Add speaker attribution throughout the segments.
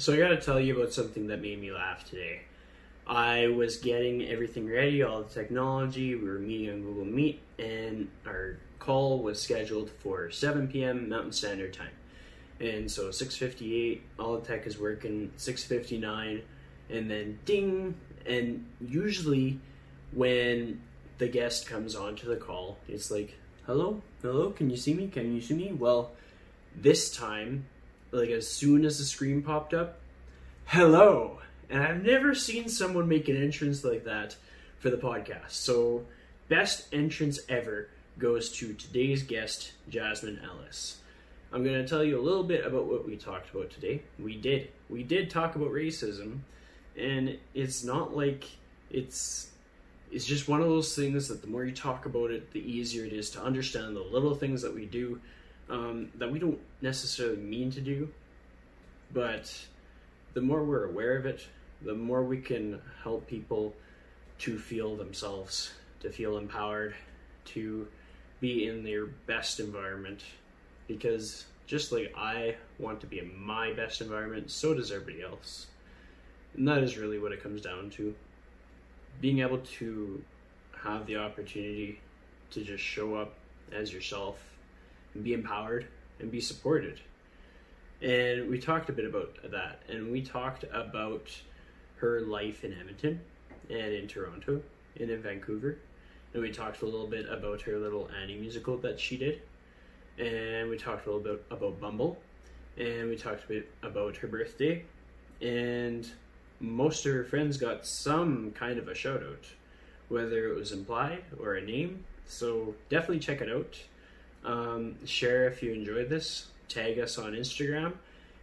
Speaker 1: So I got to tell you about something that made me laugh today. I was getting everything ready, all the technology. We were meeting on Google Meet, and our call was scheduled for 7 p.m. Mountain Standard Time. And so 6:58, all the tech is working. 6:59, and then ding. And usually, when the guest comes onto the call, it's like, "Hello, hello, can you see me? Can you see me?" Well, this time, like as soon as the screen popped up, "Hello." And I've never seen someone make an entrance like that for the podcast. So, best entrance ever goes to today's guest, Jasmyn Ellis. I'm going to tell you a little bit about what we talked about today. We did. We did talk about racism, and it's not like it's it's just one of those things that the more you talk about it, the easier it is to understand the little things that we do um, that we don't necessarily mean to do, but the more we're aware of it, the more we can help people to feel themselves, to feel empowered, to be in their best environment. Because just like I want to be in my best environment, so does everybody else. And that is really what it comes down to. Being able to have the opportunity to just show up as yourself and be empowered and be supported. And we talked a bit about that, and we talked about her life in Edmonton and in Toronto and in Vancouver. And we talked a little bit about her little Annie musical that she did. And we talked a little bit about Bumble. And we talked a bit about her birthday. And most of her friends got some kind of a shout out, whether it was implied or a name. So definitely check it out. Um, share if you enjoyed this. Tag us on Instagram.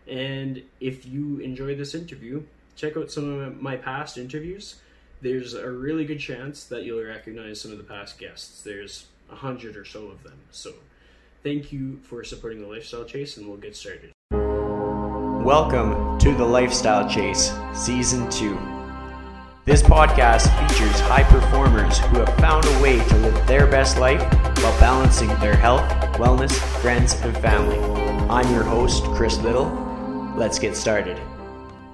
Speaker 1: And if you enjoyed this interview, check out some of my past interviews. There's a really good chance that you'll recognize some of the past guests. There's a hundred or so of them. So thank you for supporting the Lifestyle Chase, and we'll get started.
Speaker 2: Welcome to the Lifestyle Chase, Season 2. This podcast features high performers who have found a way to live their best life while balancing their health, wellness, friends, and family. I'm your host, Chris Liddle. Let's get started.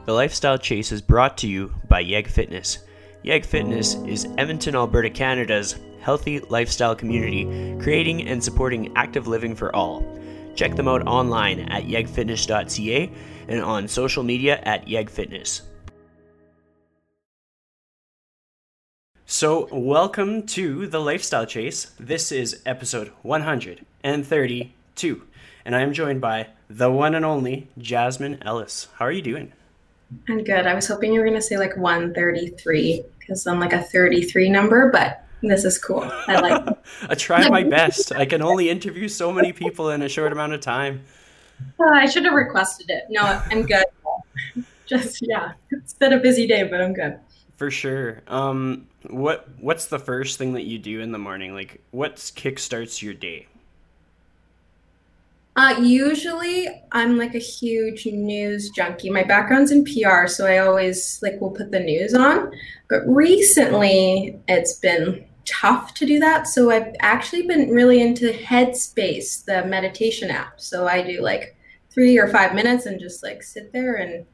Speaker 2: The Lifestyle Chase is brought to you by Yeg Fitness. Yeg Fitness is Edmonton, Alberta, Canada's healthy lifestyle community, creating and supporting active living for all. Check them out online at yegfitness.ca and on social media at yegfitness. So, welcome to the Lifestyle Chase. This is episode 132, and I am joined by the one and only Jasmyn Ellis. How are you doing?
Speaker 3: I'm good. I was hoping you were going to say like 133 because I'm like a 33 number, but this is cool. I like it.
Speaker 2: I try my best. I can only interview so many people in a short amount of time.
Speaker 3: Uh, I should have requested it. No, I'm good. Just yeah, it's been a busy day, but I'm good.
Speaker 2: For sure. Um, what what's the first thing that you do in the morning? Like, what kickstarts your day?
Speaker 3: Uh, usually, I'm like a huge news junkie. My background's in PR, so I always like will put the news on. But recently, it's been tough to do that. So I've actually been really into Headspace, the meditation app. So I do like three or five minutes and just like sit there and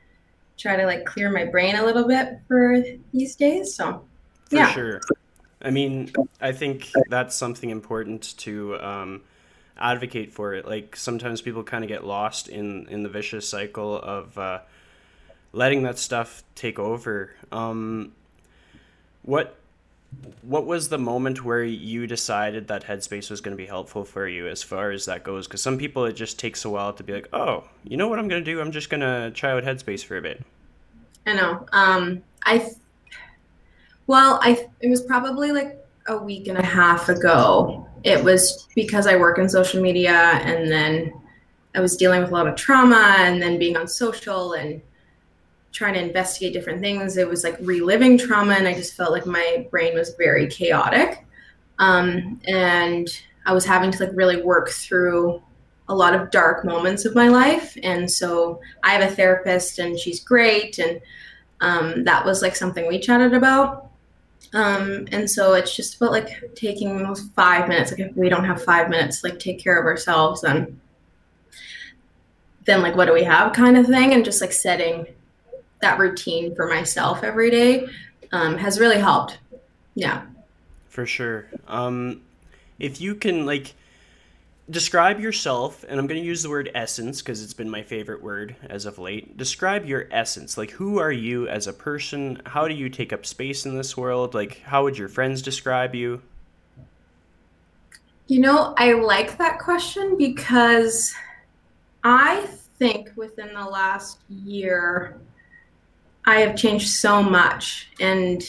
Speaker 3: try to like clear my brain a little bit for these days. So,
Speaker 2: For
Speaker 3: yeah.
Speaker 2: sure. I mean, I think that's something important to um, advocate for it. Like sometimes people kind of get lost in in the vicious cycle of uh, letting that stuff take over. Um, what what was the moment where you decided that Headspace was going to be helpful for you as far as that goes? Because some people it just takes a while to be like, oh, you know what I'm going to do? I'm just going to try out Headspace for a bit.
Speaker 3: I know. Um, I, th- well, I, it was probably like a week and a half ago. It was because I work in social media and then I was dealing with a lot of trauma and then being on social and trying to investigate different things. It was like reliving trauma and I just felt like my brain was very chaotic. Um, and I was having to like really work through a lot of dark moments of my life. And so I have a therapist and she's great. And um, that was like something we chatted about. Um, and so it's just about like taking those five minutes. Like if we don't have five minutes, like take care of ourselves, then then like what do we have kind of thing, and just like setting that routine for myself every day um, has really helped. Yeah.
Speaker 2: For sure. Um, if you can like describe yourself, and I'm going to use the word essence because it's been my favorite word as of late. Describe your essence. Like, who are you as a person? How do you take up space in this world? Like, how would your friends describe you?
Speaker 3: You know, I like that question because I think within the last year, I have changed so much. And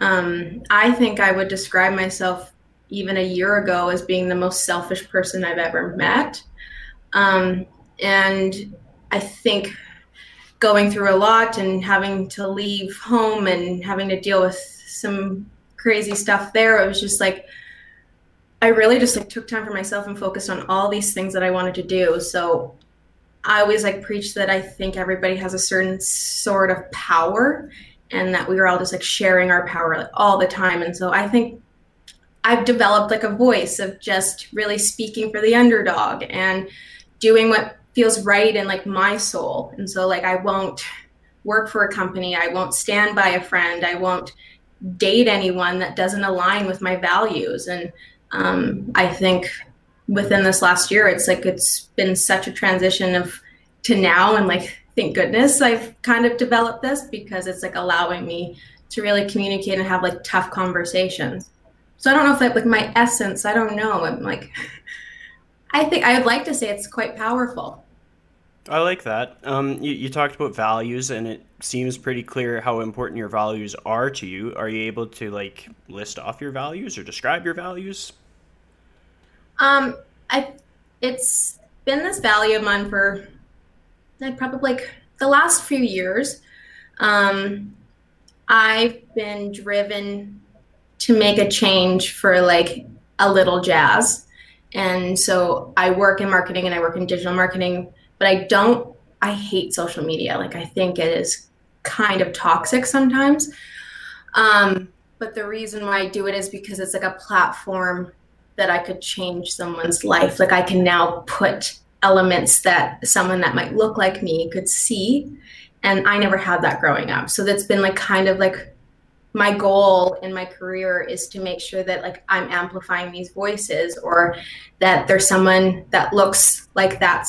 Speaker 3: um, I think I would describe myself even a year ago as being the most selfish person I've ever met. Um, and I think going through a lot and having to leave home and having to deal with some crazy stuff there, it was just like, I really just like took time for myself and focused on all these things that I wanted to do. So I always like preach that I think everybody has a certain sort of power and that we were all just like sharing our power like, all the time. And so I think I've developed like a voice of just really speaking for the underdog and doing what feels right in like my soul. And so like I won't work for a company, I won't stand by a friend, I won't date anyone that doesn't align with my values. And um, I think within this last year, it's like it's been such a transition of to now and like thank goodness I've kind of developed this because it's like allowing me to really communicate and have like tough conversations. So I don't know if that like my essence, I don't know. I'm like I think I would like to say it's quite powerful.
Speaker 2: I like that. Um, you, you talked about values, and it seems pretty clear how important your values are to you. Are you able to like list off your values or describe your values?
Speaker 3: Um, I it's been this value of mine for like probably like the last few years. Um, I've been driven to make a change for like a little jazz. And so I work in marketing and I work in digital marketing, but I don't, I hate social media. Like I think it is kind of toxic sometimes. Um, but the reason why I do it is because it's like a platform that I could change someone's life. Like I can now put elements that someone that might look like me could see. And I never had that growing up. So that's been like kind of like my goal in my career is to make sure that like I'm amplifying these voices or that there's someone that looks like that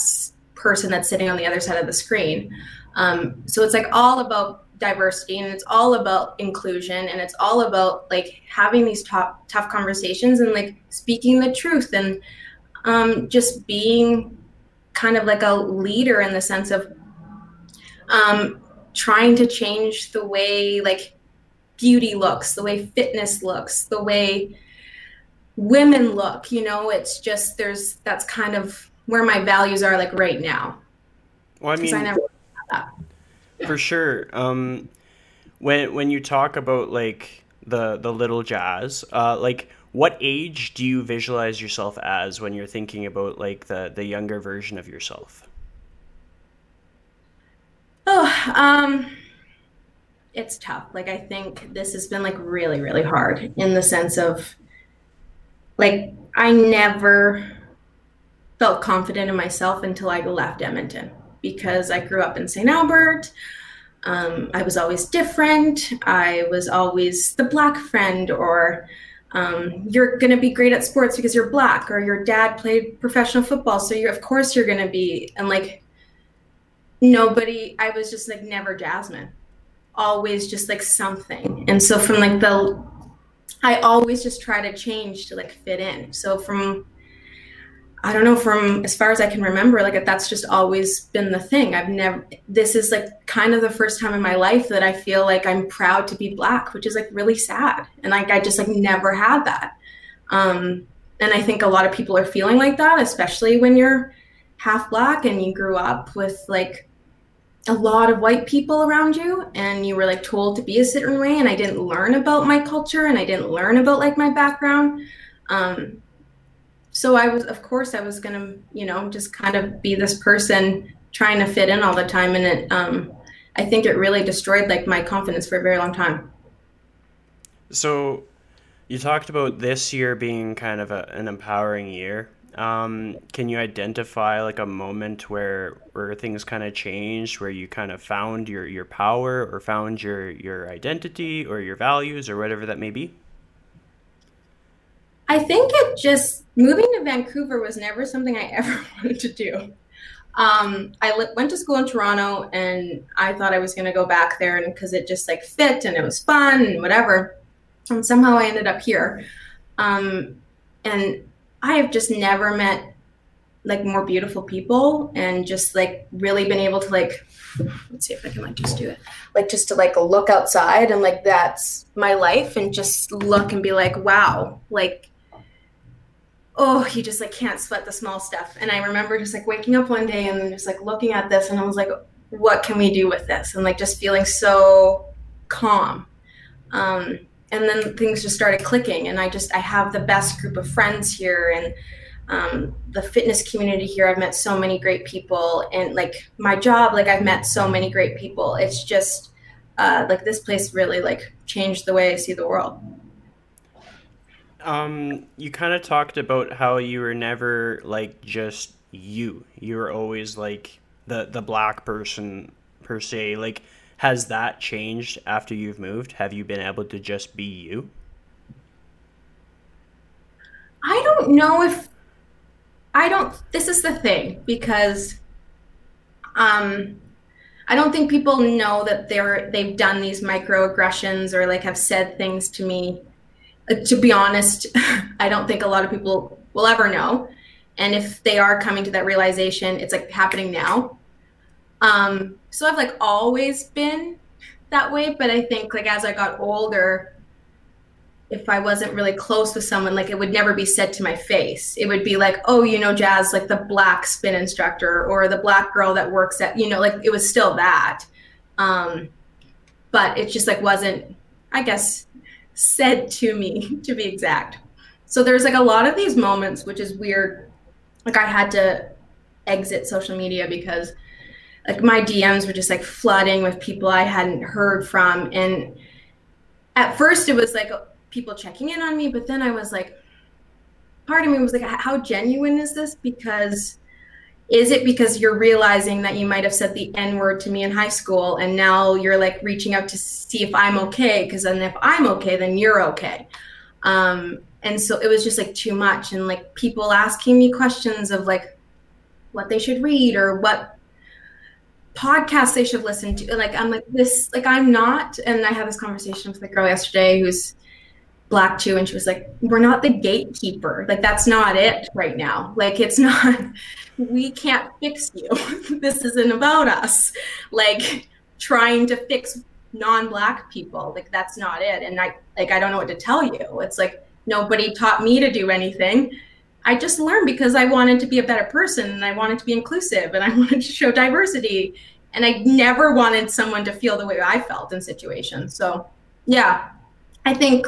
Speaker 3: person that's sitting on the other side of the screen. Um, so it's like all about diversity and it's all about inclusion and it's all about like having these top tough conversations and like speaking the truth and um, just being kind of like a leader in the sense of um, trying to change the way like beauty looks, the way fitness looks, the way women look. You know, it's just there's that's kind of where my values are like right now.
Speaker 2: Well, I mean, I never for sure. Um, when when you talk about like the the little jazz, uh, like what age do you visualize yourself as when you're thinking about like the the younger version of yourself?
Speaker 3: Oh, um, it's tough. Like I think this has been like really, really hard in the sense of like I never felt confident in myself until I left Edmonton because I grew up in St. Albert. Um, I was always different. I was always the black friend, or um, you're going to be great at sports because you're black, or your dad played professional football, so you of course you're going to be. And like nobody, I was just like never Jasmyn always just like something. And so from like the I always just try to change to like fit in. So from I don't know from as far as I can remember like that's just always been the thing. I've never this is like kind of the first time in my life that I feel like I'm proud to be black, which is like really sad. And like I just like never had that. Um and I think a lot of people are feeling like that, especially when you're half black and you grew up with like a lot of white people around you and you were like told to be a certain way and i didn't learn about my culture and i didn't learn about like my background um, so i was of course i was gonna you know just kind of be this person trying to fit in all the time and it um, i think it really destroyed like my confidence for a very long time
Speaker 2: so you talked about this year being kind of a, an empowering year
Speaker 1: Um, can you identify like a moment where where things kind of changed, where you kind of found your your power or found your your identity or your values or whatever that may be?
Speaker 3: I think it just moving to Vancouver was never something I ever wanted to do. Um, I li- went to school in Toronto and I thought I was going to go back there and because it just like fit and it was fun and whatever. And somehow I ended up here. Um, and I have just never met like more beautiful people and just like really been able to like let's see if I can like just do it. Like just to like look outside and like that's my life and just look and be like, wow, like oh, you just like can't sweat the small stuff. And I remember just like waking up one day and then just like looking at this and I was like, what can we do with this? And like just feeling so calm. Um, and then things just started clicking and I just I have the best group of friends here and um, the fitness community here I've met so many great people and like my job like I've met so many great people it's just uh, like this place really like changed the way I see the world
Speaker 1: um, you kind of talked about how you were never like just you. You were always like the the black person per se. Like, has that changed after you've moved? Have you been able to just be you?
Speaker 3: I don't know if I don't. This is the thing because um, I don't think people know that they're they've done these microaggressions or like have said things to me to be honest, I don't think a lot of people will ever know. And if they are coming to that realization, it's like happening now. Um, so I've like always been that way, but I think like as I got older, if I wasn't really close with someone, like it would never be said to my face. It would be like, oh, you know, Jazz, like the black spin instructor or the black girl that works at, you know, like it was still that. Um, but it just like wasn't, I guess, said to me, to be exact. So there's like a lot of these moments, which is weird. Like I had to exit social media because like my DMs were just like flooding with people I hadn't heard from. And at first it was like people checking in on me, but then I was like, part of me was like, how genuine is this? Because is it because you're realizing that you might have said the n word to me in high school and now you're like reaching out to see if i'm okay? Because then if i'm okay then you're okay. Um, and so it was just like too much and like people asking me questions of like what they should read or what podcasts they should listen to. Like i'm like this like i'm not and i had this conversation with a girl yesterday who's black too and she was like we're not the gatekeeper. Like that's not it right now. Like it's not we can't fix you. This isn't about us. Like trying to fix non-black people like that's not it. And i like i don't know what to tell you. It's like nobody taught me to do anything. I just learned because i wanted to be a better person and i wanted to be inclusive and i wanted to show diversity and i never wanted someone to feel the way i felt in situations. So yeah i think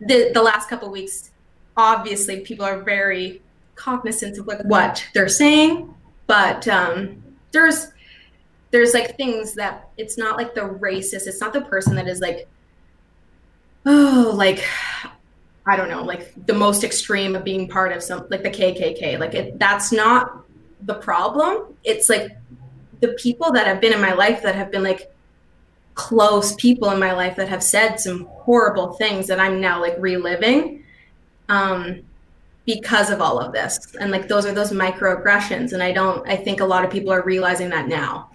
Speaker 3: the the last couple weeks, obviously people are very cognizant of like what they're saying, but um, there's there's like things that it's not like the racist. It's not the person that is like, oh, like I don't know, like the most extreme of being part of some like the KKK. Like it, that's not the problem. It's like the people that have been in my life that have been like close people in my life that have said some horrible things that I'm now like reliving um, because of all of this. And like those are those microaggressions. And I don't, I think a lot of people are realizing that now.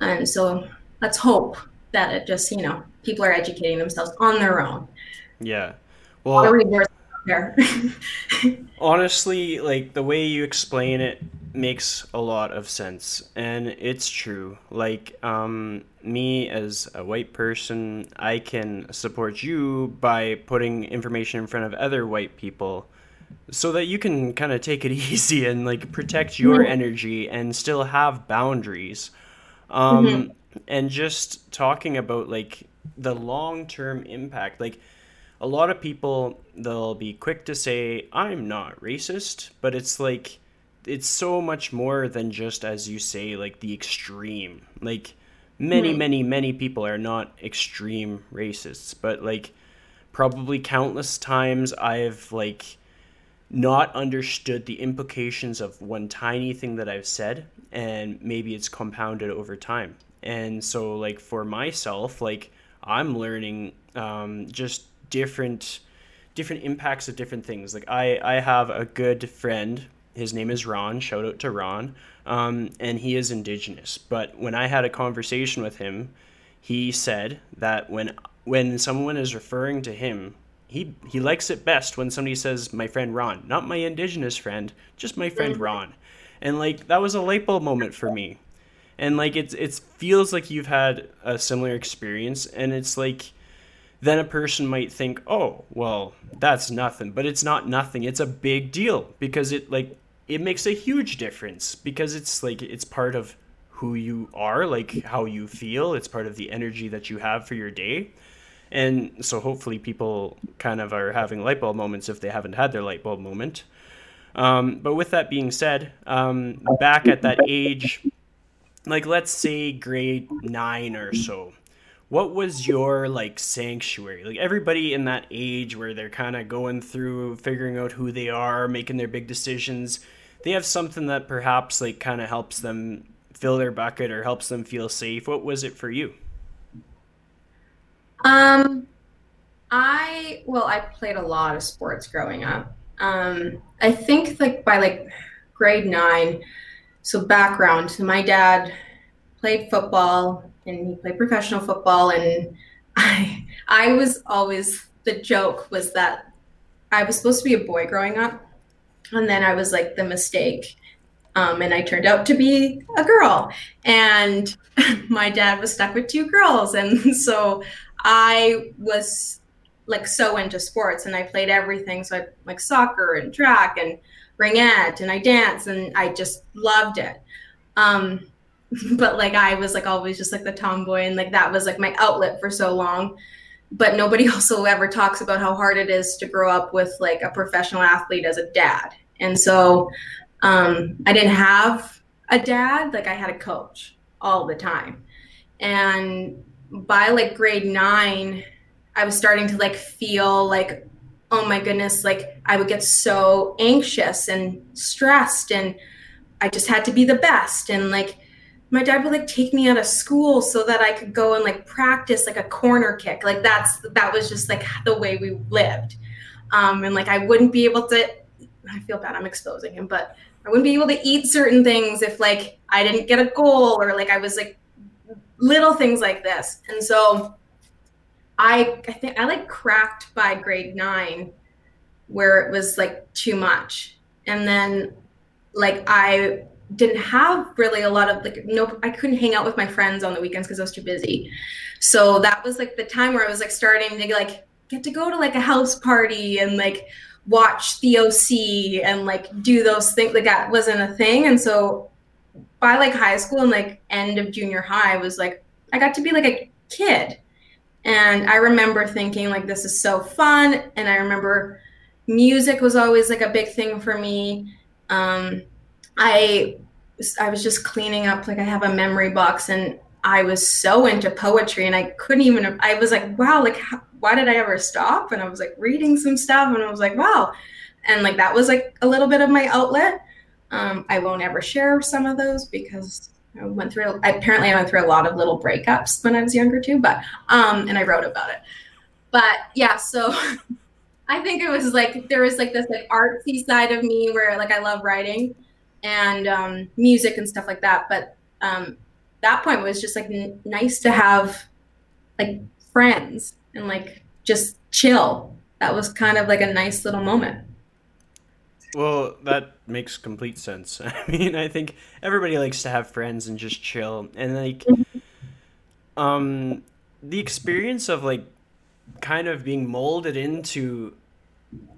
Speaker 3: And so let's hope that it just, you know, people are educating themselves on their own.
Speaker 1: Yeah. Well, honestly, like the way you explain it makes a lot of sense and it's true. Like um me as a white person i can support you by putting information in front of other white people so that you can kind of take it easy and like protect your energy and still have boundaries. Um mm-hmm. and just talking about like the long-term impact like a lot of people they'll be quick to say i'm not racist but it's like it's so much more than just as you say like the extreme like many right. many many people are not extreme racists but like probably countless times i've like not understood the implications of one tiny thing that I've said, and maybe it's compounded over time. And so, like for myself, like I'm learning um, just different different impacts of different things. Like I I have a good friend. His name is Ron. Shout out to Ron. Um, and he is indigenous. But when I had a conversation with him, he said that when when someone is referring to him, he he likes it best when somebody says my friend Ron, not my indigenous friend, just my friend mm-hmm. Ron. And like that was a light bulb moment for me. And like it it feels like you've had a similar experience and it's like then a person might think, "Oh, well, that's nothing." But it's not nothing. It's a big deal because it like it makes a huge difference because it's like it's part of who you are, like how you feel. It's part of the energy that you have for your day. And so hopefully people kind of are having light bulb moments if they haven't had their light bulb moment. Um, but with that being said, um, back at that age, like let's say grade nine or so, what was your like sanctuary? Like everybody in that age where they're kind of going through figuring out who they are, making their big decisions, they have something that perhaps like kind of helps them fill their bucket or helps them feel safe. What was it for you?
Speaker 3: Um, I well, I played a lot of sports growing up. Um, I think like by like grade nine. So background: so my dad played football and he played professional football, and I I was always the joke was that I was supposed to be a boy growing up, and then I was like the mistake. Um, and I turned out to be a girl. And my dad was stuck with two girls. And so I was like so into sports and I played everything. So I like soccer and track and ringette and I dance and I just loved it. Um, but like I was like always just like the tomboy and like that was like my outlet for so long. But nobody also ever talks about how hard it is to grow up with like a professional athlete as a dad. And so um, I didn't have a dad, like I had a coach all the time. And by like grade nine, I was starting to like feel like, oh my goodness, like I would get so anxious and stressed and I just had to be the best. And like my dad would like take me out of school so that I could go and like practice like a corner kick. Like that's that was just like the way we lived. Um, and like I wouldn't be able to I feel bad I'm exposing him, but I wouldn't be able to eat certain things if like I didn't get a goal or like I was like little things like this. And so I I think I like cracked by grade 9 where it was like too much. And then like I didn't have really a lot of like no I couldn't hang out with my friends on the weekends because I was too busy. So that was like the time where I was like starting to like get to go to like a house party and like watch the OC and like do those things like that wasn't a thing. And so by like high school and like end of junior high was like I got to be like a kid. And I remember thinking like this is so fun. And I remember music was always like a big thing for me. Um, I I was just cleaning up like I have a memory box and I was so into poetry and I couldn't even I was like wow like how, why did I ever stop and I was like reading some stuff and I was like wow and like that was like a little bit of my outlet um, I won't ever share some of those because I went through. Apparently, I went through a lot of little breakups when I was younger too. But um, and I wrote about it. But yeah, so I think it was like there was like this like artsy side of me where like I love writing and um, music and stuff like that. But um, that point was just like n- nice to have like friends and like just chill. That was kind of like a nice little moment.
Speaker 1: Well, that makes complete sense. I mean, I think everybody likes to have friends and just chill. And like mm-hmm. um the experience of like kind of being molded into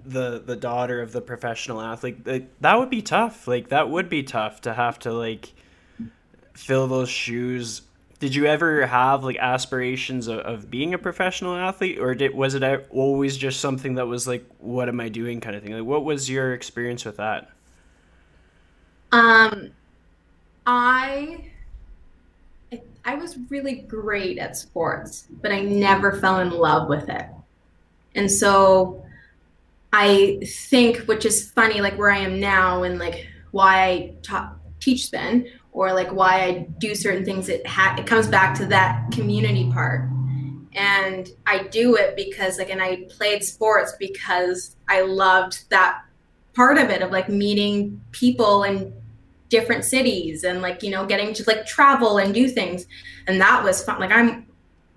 Speaker 1: the the daughter of the professional athlete, like, that would be tough. Like that would be tough to have to like fill those shoes. Did you ever have like aspirations of, of, being a professional athlete or did was it always just something that was like what am i doing kind of thing? Like what was your experience with that?
Speaker 3: Um i i was really great at sports but i never fell in love with it. And so I think, which is funny, like where I am now and like why I ta- teach then, or like why I do certain things, it ha- it comes back to that community part. And I do it because like, and I played sports because I loved that part of it of like meeting people in different cities and like you know getting to like travel and do things and that was fun like i'm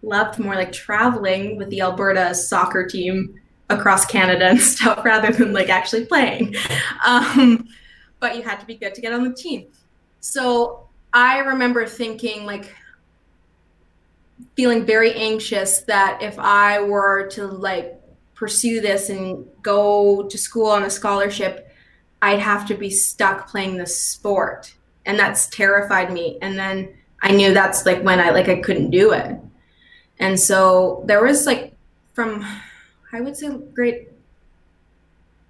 Speaker 3: loved more like traveling with the alberta soccer team across canada and stuff rather than like actually playing um, but you had to be good to get on the team so i remember thinking like feeling very anxious that if i were to like pursue this and go to school on a scholarship, I'd have to be stuck playing the sport. And that's terrified me. And then I knew that's like when I like I couldn't do it. And so there was like from I would say grade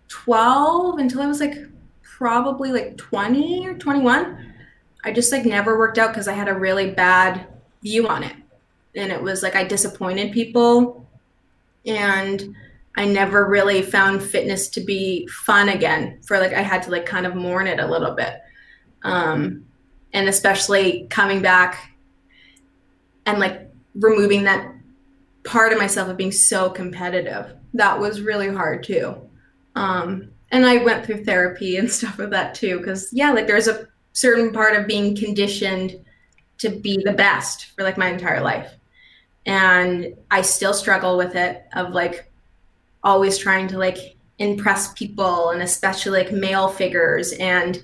Speaker 3: 12 until I was like probably like 20 or 21. I just like never worked out because I had a really bad view on it. And it was like I disappointed people and I never really found fitness to be fun again. For like, I had to like kind of mourn it a little bit. Um, and especially coming back and like removing that part of myself of being so competitive. That was really hard too. Um, and I went through therapy and stuff with that too. Cause yeah, like there's a certain part of being conditioned to be the best for like my entire life. And I still struggle with it of like always trying to like impress people and especially like male figures and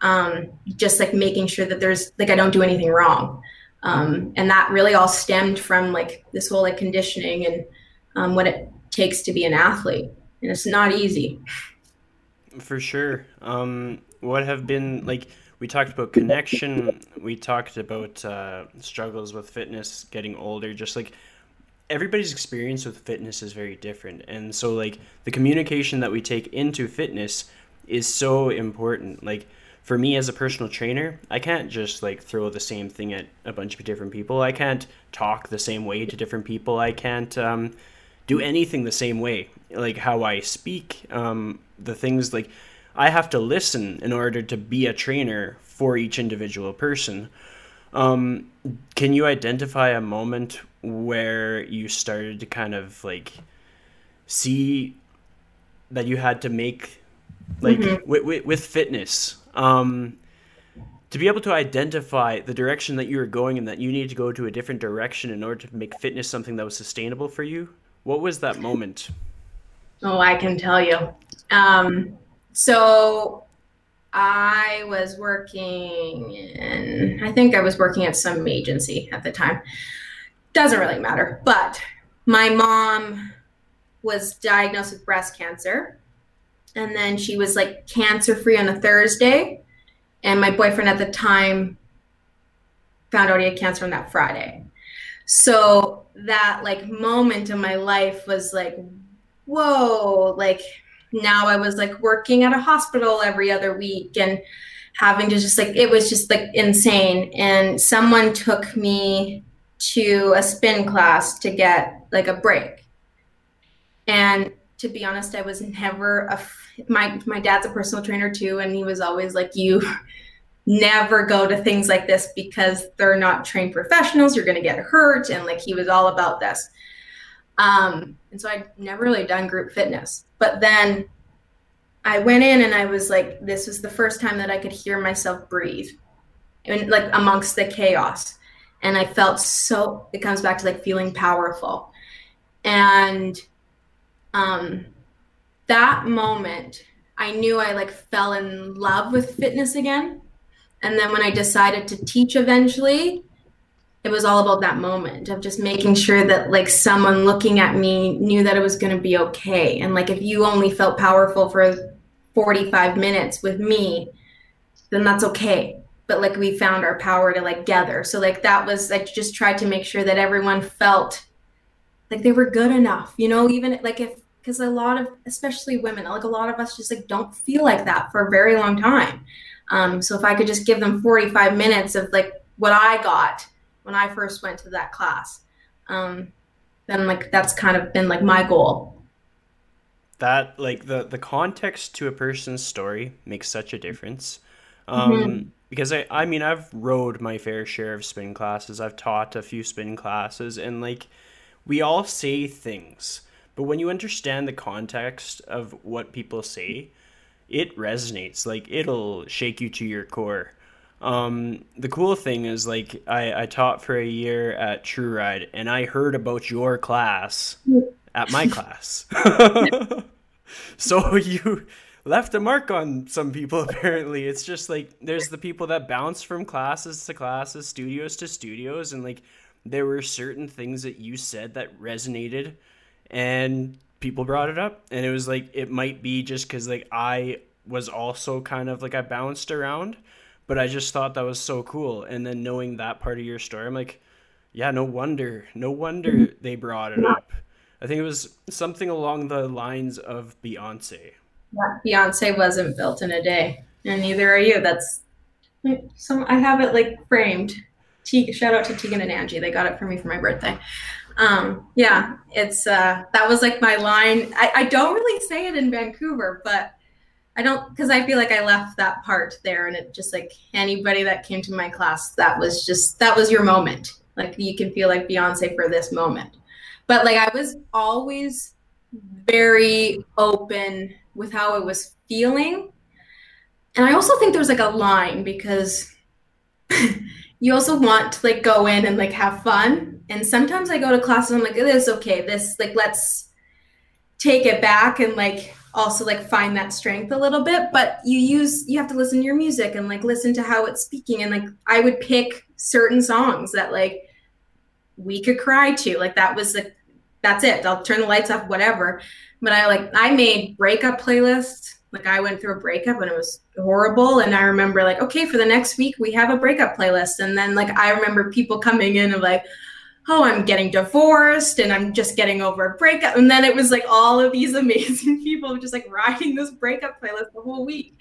Speaker 3: um, just like making sure that there's like I don't do anything wrong. Um, and that really all stemmed from like this whole like conditioning and um, what it takes to be an athlete. And it's not easy.
Speaker 1: For sure. Um, what have been like we talked about connection, we talked about uh, struggles with fitness, getting older, just like everybody's experience with fitness is very different and so like the communication that we take into fitness is so important like for me as a personal trainer i can't just like throw the same thing at a bunch of different people. I can't talk the same way to different people. I can't um, do anything the same way like how i speak um, the things like i have to listen in order to be a trainer for each individual person. Um, can you identify a moment where you started to kind of like see that you had to make like mm-hmm. with, with, with, fitness um, to be able to identify the direction that you were going and that you needed to go to a different direction in order to make fitness something that was sustainable for you what was that moment
Speaker 3: oh i can tell you um, so I was working in, I think I was working at some agency at the time. Doesn't really matter. But my mom was diagnosed with breast cancer. And then she was like cancer free on a Thursday. And my boyfriend at the time found out he had cancer on that Friday. So that like moment in my life was like, whoa, like now I was like working at a hospital every other week and having to just like it was just like insane and someone took me to a spin class to get like a break and to be honest i was never a my my dad's a personal trainer too and he was always like you never go to things like this because they're not trained professionals you're going to get hurt and like he was all about this um and so i'd never really done group fitness but then I went in and I was like, this was the first time that I could hear myself breathe, and like amongst the chaos. And I felt so. It comes back to like feeling powerful, and um, that moment, I knew I like fell in love with fitness again. And then when I decided to teach eventually, it was all about that moment of just making sure that like someone looking at me knew that it was going to be okay. And like if you only felt powerful for 45 minutes with me then that's okay. But like we found our power to like gather. So like that was like just tried to make sure that everyone felt like they were good enough you know even like if because a lot of especially women like a lot of us just like don't feel like that for a very long time um, so if i could just give them 45 minutes of like what i got when I first went to that class. Um, then like that's kind of been like my goal.
Speaker 1: that like the the context to a person's story makes such a difference. Um, mm-hmm. Because I, I mean, I've rode my fair share of spin classes. I've taught a few spin classes, and like, we all say things, but when you understand the context of what people say, it resonates. Like, it'll shake you to your core. Um, the cool thing is, like, I, I taught for a year at True Ride, and I heard about your class at my class. so you left a mark on some people apparently it's just like there's the people that bounce from classes to classes studios to studios and like there were certain things that you said that resonated and people brought it up and it was like it might be just because like i was also kind of like i bounced around but i just thought that was so cool and then knowing that part of your story i'm like yeah no wonder no wonder they brought it up i think it was something along the lines of beyonce yeah,
Speaker 3: Beyonce wasn't built in a day, and neither are you. That's so I have it like framed. Te- shout out to Tegan and Angie. They got it for me for my birthday. Um, yeah, it's uh, that was like my line. I, I don't really say it in Vancouver, but I don't because I feel like I left that part there, and it just like anybody that came to my class, that was just that was your moment. Like you can feel like Beyonce for this moment. But like I was always very open with how I was feeling. And I also think there's like a line because you also want to like go in and like have fun. And sometimes I go to classes and I'm like, this okay, this like let's take it back and like also like find that strength a little bit. But you use you have to listen to your music and like listen to how it's speaking. And like I would pick certain songs that like we could cry to. Like that was like that's it. I'll turn the lights off, whatever. But I like I made breakup playlists. Like I went through a breakup and it was horrible. And I remember like, okay, for the next week we have a breakup playlist. And then like I remember people coming in and like, oh, I'm getting divorced and I'm just getting over a breakup. And then it was like all of these amazing people just like writing this breakup playlist the whole week.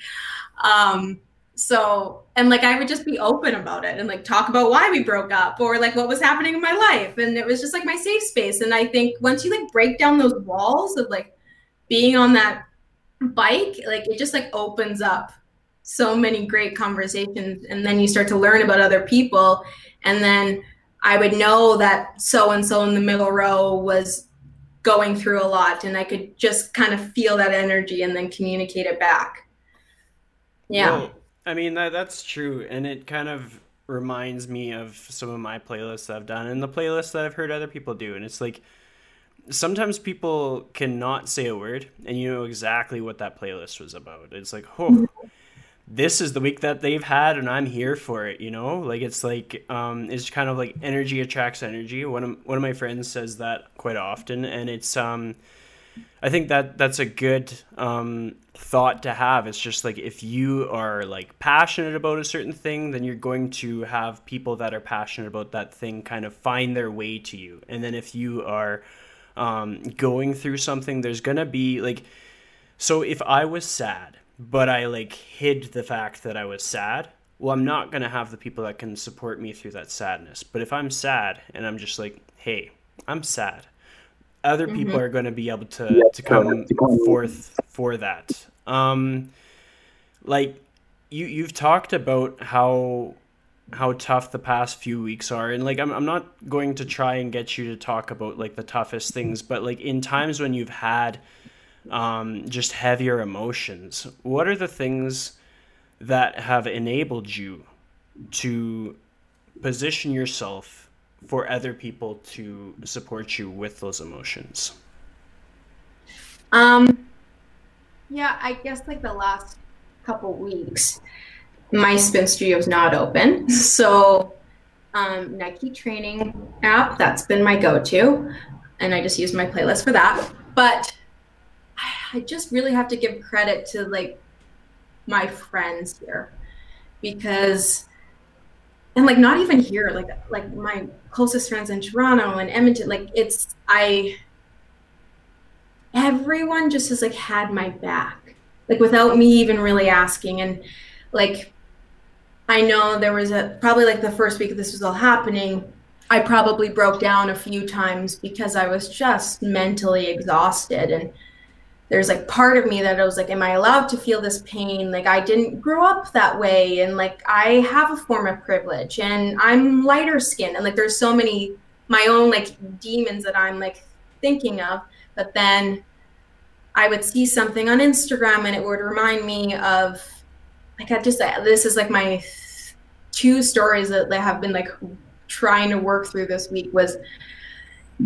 Speaker 3: Um, so and like i would just be open about it and like talk about why we broke up or like what was happening in my life and it was just like my safe space and i think once you like break down those walls of like being on that bike like it just like opens up so many great conversations and then you start to learn about other people. And then i would know that so and so in the middle row was going through a lot and i could just kind of feel that energy and then communicate it back. Yeah.
Speaker 1: I mean that that's true, and it kind of reminds me of some of my playlists I've done and the playlists that I've heard other people do, and it's like sometimes people cannot say a word, and you know exactly what that playlist was about. It's like, oh, this is the week that they've had, and I'm here for it. You know, like it's like um, it's kind of like energy attracts energy. One of one of my friends says that quite often, and it's um I think that that's a good um, thought to have. It's just like if you are like passionate about a certain thing, then you're going to have people that are passionate about that thing kind of find their way to you. And then if you are um, going through something, there's gonna be like, so if I was sad, but I like hid the fact that I was sad, well, I'm not gonna have the people that can support me through that sadness. But if I'm sad and I'm just like, hey, I'm sad other mm-hmm. people are going to be able to yeah, to come forth for that. Um, like you you've talked about how how tough the past few weeks are and like I'm I'm not going to try and get you to talk about like the toughest things but like in times when you've had um, just heavier emotions what are the things that have enabled you to position yourself for other people to support you with those emotions?
Speaker 3: Um, yeah, I guess like the last couple weeks, my spin studio is not open. So, um, Nike training app, that's been my go to. And I just use my playlist for that. But I just really have to give credit to like my friends here because and like not even here like like my closest friends in toronto and edmonton like it's i everyone just has like had my back like without me even really asking and like i know there was a probably like the first week this was all happening i probably broke down a few times because i was just mentally exhausted and there's like part of me that I was like, am I allowed to feel this pain? Like I didn't grow up that way. And like I have a form of privilege and I'm lighter skinned. And like there's so many my own like demons that I'm like thinking of. But then I would see something on Instagram and it would remind me of like I just this is like my two stories that I have been like trying to work through this week was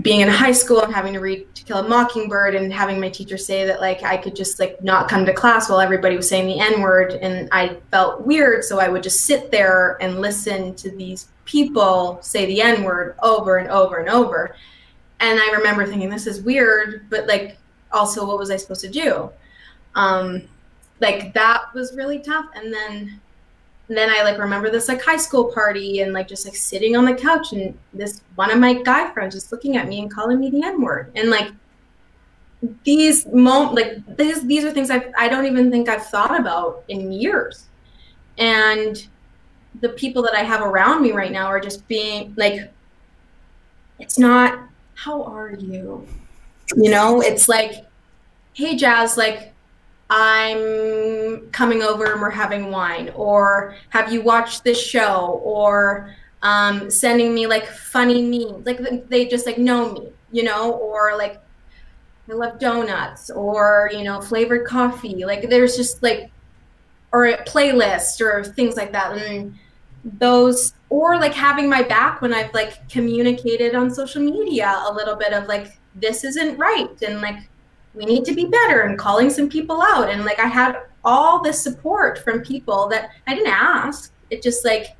Speaker 3: being in high school and having to read To Kill a Mockingbird and having my teacher say that like I could just like not come to class while everybody was saying the N word and I felt weird so I would just sit there and listen to these people say the N word over and over and over. And I remember thinking this is weird, but like also what was I supposed to do? Um like that was really tough and then then I like remember this like high school party and like just like sitting on the couch and this one of my guy friends just looking at me and calling me the N word. And like these moment like these these are things I I don't even think I've thought about in years. And the people that I have around me right now are just being like it's not how are you? You know, it's like, hey Jazz, like I'm coming over and we're having wine, or have you watched this show, or um, sending me like funny memes, like they just like know me, you know, or like I love donuts, or you know, flavored coffee. Like there's just like, or a playlist or things like that, and those, or like having my back when I've like communicated on social media a little bit of like this isn't right, and like we need to be better and calling some people out. And like i had all this support from people that i didn't ask. It just like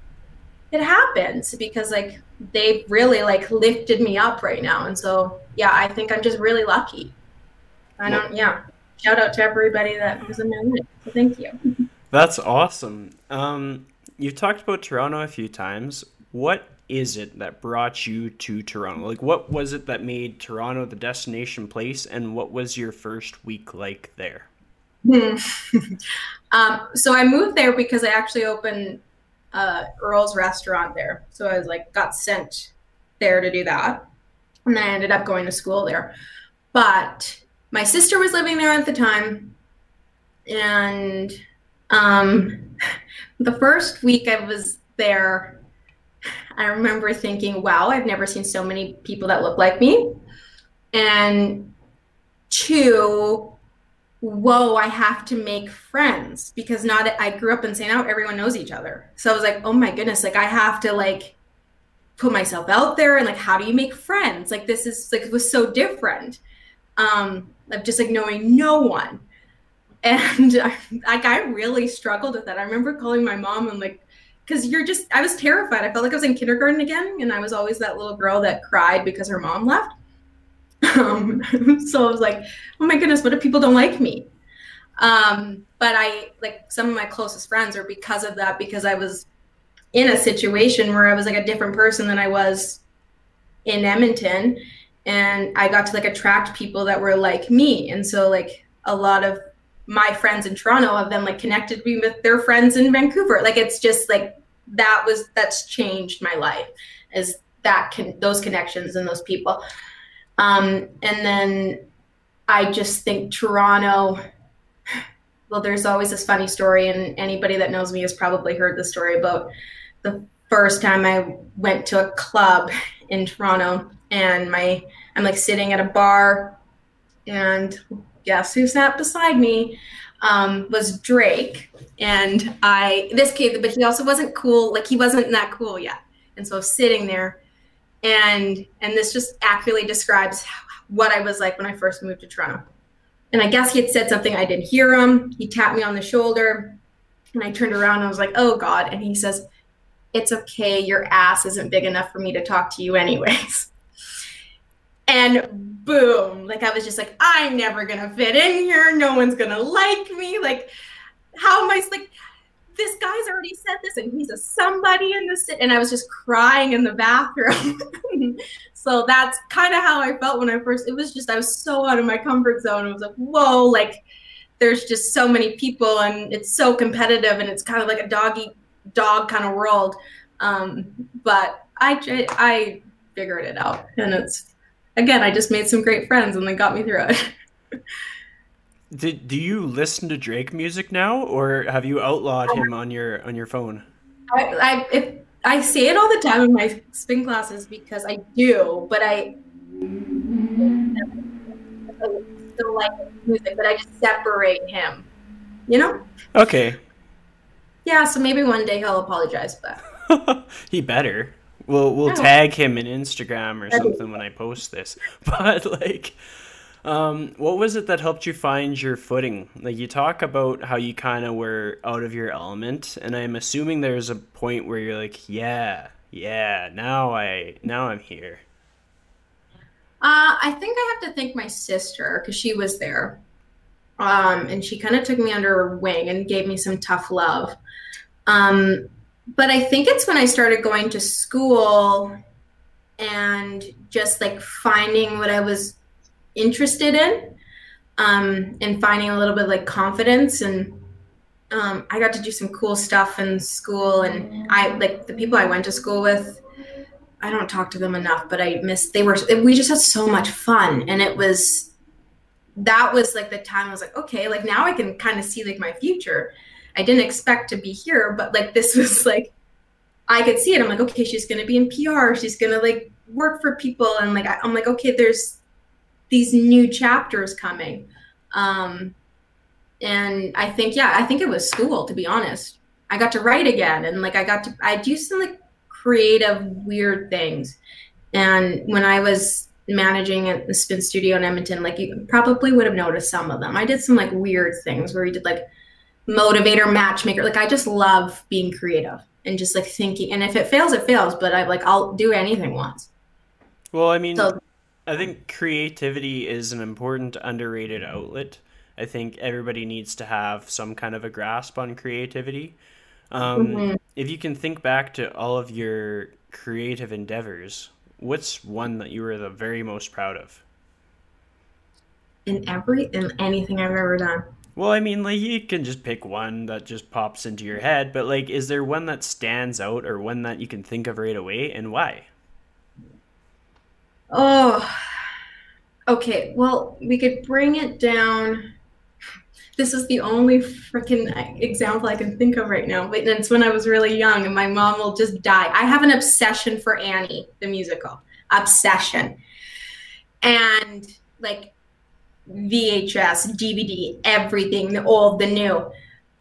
Speaker 3: it happens because like they really like lifted me up right now. And so yeah i think i'm just really lucky. I don't yeah. Shout out to everybody that was in my so thank you.
Speaker 2: That's awesome. Um you talked about toronto a few times. What is it that brought you to Toronto? Like, what was it that made Toronto the destination place, and what was your first week like there?
Speaker 3: um, so I moved there because I actually opened uh, Earl's restaurant there. So I was like, got sent there to do that, and then I ended up going to school there. But my sister was living there at the time, and um, the first week I was there I remember thinking, wow, I've never seen so many people that look like me. And two, whoa, I have to make friends because not I grew up in St. Albert, everyone knows each other. So I was like, oh my goodness, like I have to like put myself out there and like how do you make friends? Like this is like it was so different. Um, of just like knowing no one. And like I really struggled with that. I remember calling my mom and like because you're just i was terrified. I felt like i was in kindergarten again and i was always that little girl that cried because her mom left. Um, so i was like oh my goodness what if people don't like me? Um, but i like some of my closest friends are because of that because i was in a situation where i was like a different person than i was in edmonton and i got to like attract people that were like me. And so like a lot of my friends in Toronto have then like connected me with their friends in Vancouver. Like it's just like that was that's changed my life is that can those connections and those people. Um, and then I just think Toronto. Well, there's always this funny story, and anybody that knows me has probably heard the story about the first time I went to a club in Toronto, and my I'm like sitting at a bar, and guess who sat beside me um, was Drake. And I, this kid, but he also wasn't cool. Like he wasn't that cool yet. And so sitting there and, and this just accurately describes what I was like when I first moved to Toronto. And I guess he had said something. I didn't hear him. He tapped me on the shoulder and I turned around and I was like, oh God. And he says, it's okay. Your ass isn't big enough for me to talk to you anyways. And boom, like I was just like, I'm never gonna fit in here. No one's gonna like me. Like, how am I like? This guy's already said this, and he's a somebody in the city. And I was just crying in the bathroom. so that's kind of how I felt when I first. It was just I was so out of my comfort zone. I was like, whoa, like there's just so many people, and it's so competitive, and it's kind of like a doggy dog kind of world. Um, but I I figured it out, and it's again, I just made some great friends and they got me through it.
Speaker 1: did do you listen to Drake music now, or have you outlawed him on your on your phone?
Speaker 3: I I, if, I say it all the time in my spin classes because I do, but I still like music, but I just separate him. You know?
Speaker 1: Okay.
Speaker 3: Yeah, so maybe one day he'll apologize, but
Speaker 1: he better. We'll we'll tag him in Instagram or something when I post this. But like um, what was it that helped you find your footing? Like you talk about how you kind of were out of your element, and I'm assuming there's a point where you're like, yeah, yeah, now I now I'm here.
Speaker 3: Uh, I think I have to thank my sister because she was there, um, and she kind of took me under her wing and gave me some tough love. Um, but I think it's when I started going to school and just like finding what I was interested in um, and finding a little bit like confidence and um, I got to do some cool stuff in school and I like the people I went to school with I don't talk to them enough but I miss they were we just had so much fun and it was that was like the time I was like okay like now I can kind of see like my future I didn't expect to be here but like this was like I could see it I'm like okay she's gonna be in PR she's gonna like work for people and like I'm like okay there's these new chapters coming. Um, and I think, yeah, I think it was school, to be honest. I got to write again and like I got to, I do some like creative, weird things. And when I was managing at the spin studio in Edmonton, like you probably would have noticed some of them. I did some like weird things where we did like motivator, matchmaker. Like I just love being creative and just like thinking. And if it fails, it fails. But I like I'll do anything once.
Speaker 1: Well, I mean, so, I think creativity is an important underrated outlet. I think everybody needs to have some kind of a grasp on creativity. Um, mm-hmm. If you can think back to all of your creative endeavors, what's one that you were the very most proud of?
Speaker 3: In every in anything I've ever done.
Speaker 1: Well, I mean, like you can just pick one that just pops into your head, but like, is there one that stands out or one that you can think of right away, and why?
Speaker 3: Oh, okay. Well, we could bring it down. This is the only freaking example I can think of right now. But it's when I was really young, and my mom will just die. I have an obsession for Annie, the musical. Obsession. And like VHS, DVD, everything, the old, the new.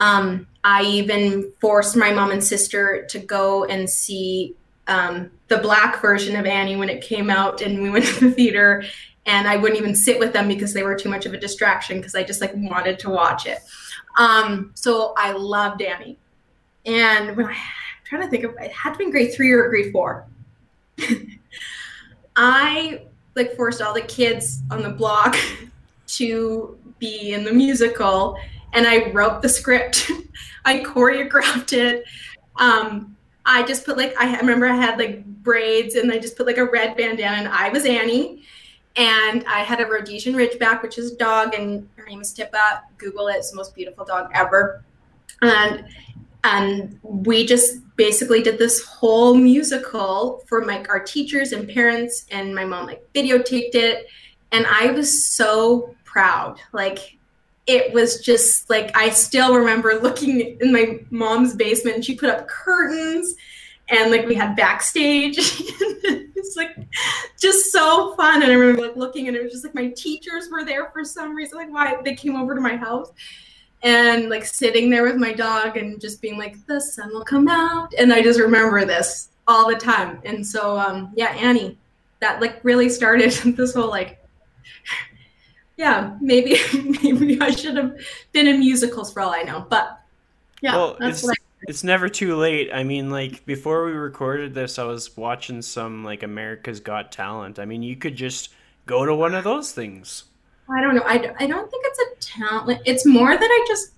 Speaker 3: Um, I even forced my mom and sister to go and see um, the black version of Annie when it came out, and we went to the theater. And I wouldn't even sit with them because they were too much of a distraction because I just like wanted to watch it. Um, so I loved Annie. And when I, I'm trying to think of, it had to be grade three or grade four. I like forced all the kids on the block to be in the musical, and I wrote the script. I choreographed it. Um, I just put like I remember I had like braids and I just put like a red bandana and I was Annie. And I had a Rhodesian Ridgeback, which is a dog, and her name is Tippa. Google it; it's the most beautiful dog ever. And and we just basically did this whole musical for like our teachers and parents, and my mom like videotaped it, and I was so proud. Like it was just like I still remember looking in my mom's basement and she put up curtains and like we had backstage. it's like just so fun. And I remember like looking and it was just like my teachers were there for some reason, like why they came over to my house and like sitting there with my dog and just being like, the sun will come out. And I just remember this all the time. And so um yeah, Annie, that like really started this whole like yeah, maybe maybe I should have been in musicals for all I know. But yeah,
Speaker 1: well, it's, it's never too late. I mean, like before we recorded this, I was watching some like America's Got Talent. I mean, you could just go to one of those things.
Speaker 3: I don't know. I, I don't think it's a talent. It's more that I just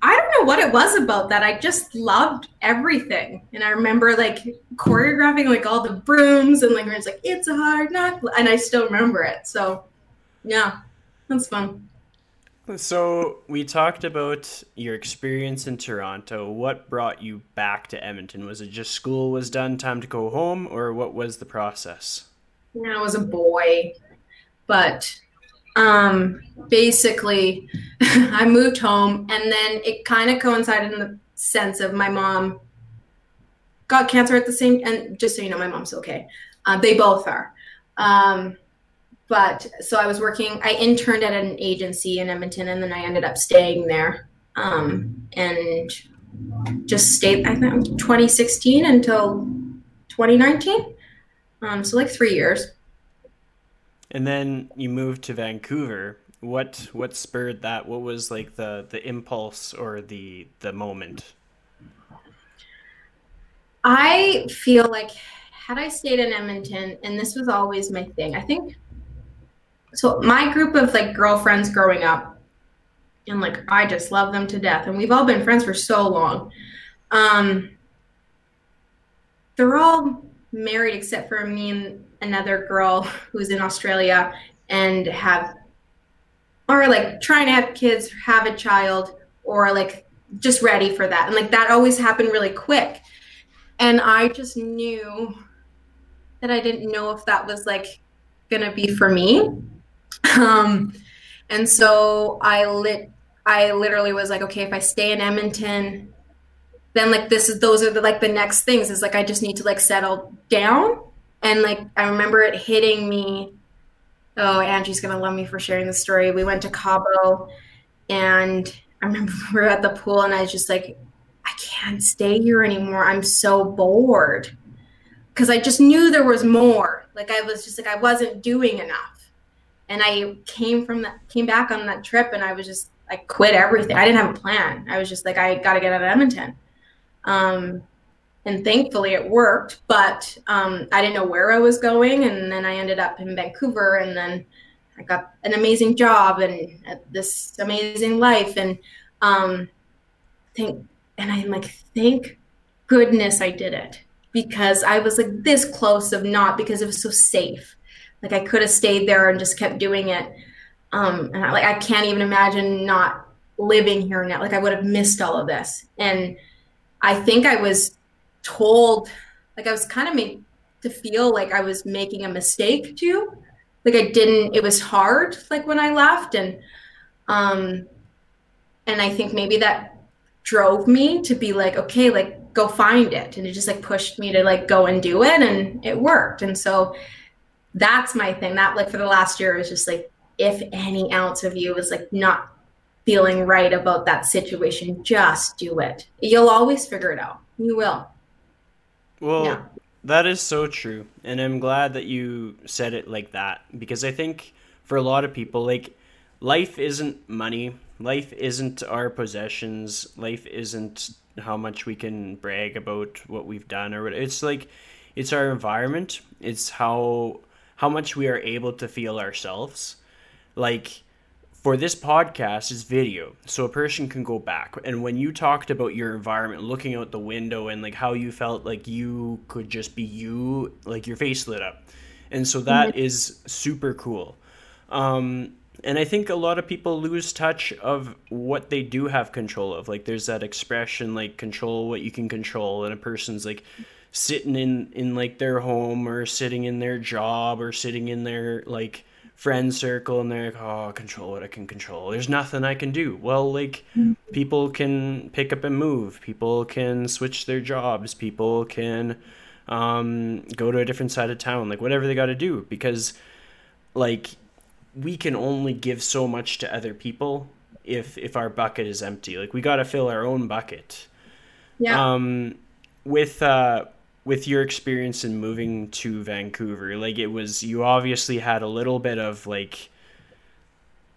Speaker 3: I don't know what it was about that. I just loved everything. And I remember like choreographing like all the brooms and like it's like it's a hard knock and I still remember it. So yeah. That's fun.
Speaker 1: So we talked about your experience in Toronto. What brought you back to Edmonton? Was it just school was done, time to go home, or what was the process?
Speaker 3: Yeah, I was a boy, but um, basically, I moved home, and then it kind of coincided in the sense of my mom got cancer at the same. And just so you know, my mom's okay. Uh, they both are. Um, but so I was working. I interned at an agency in Edmonton, and then I ended up staying there. Um, and just stayed. I think 2016 until 2019. Um, so like three years.
Speaker 1: And then you moved to Vancouver. What what spurred that? What was like the the impulse or the the moment?
Speaker 3: I feel like had I stayed in Edmonton, and this was always my thing. I think so. My group of like girlfriends growing up, and like I just love them to death, and we've all been friends for so long. Um, they're all married except for me and another girl who's in Australia and have or like trying to have kids, have a child, or like just ready for that. And like that always happened really quick. And I just knew that I didn't know if that was like gonna be for me. Um and so I lit I literally was like, okay, if I stay in Edmonton, then like this is those are the like the next things is like I just need to like settle down. And like I remember it hitting me. Oh, Angie's gonna love me for sharing the story. We went to Cabo and I remember we were at the pool and I was just like, I can't stay here anymore. I'm so bored. Cause I just knew there was more. Like I was just like I wasn't doing enough. And I came from that came back on that trip and I was just I quit everything. I didn't have a plan. I was just like, I gotta get out of Edmonton. Um, and thankfully it worked, but um, I didn't know where I was going. And then I ended up in Vancouver and then I got an amazing job and this amazing life. And um, and I'm like, thank goodness I did it because I was like this close of not because it was so safe. Like I could have stayed there and just kept doing it. Um, and I, like I can't even imagine not living here now. Like I would have missed all of this. And I think I was told, like I was kind of made to feel like I was making a mistake too. Like I didn't, it was hard like when I left and um and I think maybe that drove me to be like, okay, like go find it. And it just like pushed me to like go and do it and it worked. And so that's my thing. That like for the last year was just like if any ounce of you is like not feeling right about that situation, just do it. You'll always figure it out. You will.
Speaker 1: Well, yeah. that is so true. And I'm glad that you said it like that because I think for a lot of people, like, life isn't money, life isn't our possessions, life isn't how much we can brag about what we've done or what it's like it's our environment it's how how much we are able to feel ourselves like for this podcast is video so a person can go back. And when you talked about your environment looking out the window and like how you felt like you could just be you like your face lit up. And so that mm-hmm. is super cool. Um, and i think a lot of people lose touch of what they do have control of. Like there's that expression like control what you can control and a person's like sitting in in like their home or sitting in their job or sitting in their like friend circle and they're like, oh, control what I can control. There's nothing I can do. Well, like, mm-hmm. people can pick up and move. People can switch their jobs. People can um, go to a different side of town. Like, whatever they got to do. Because, like, we can only give so much to other people if if our bucket is empty. Like, we got to fill our own bucket. Yeah. Um, with uh, with your experience in moving to Vancouver, like it was you obviously had a little bit of like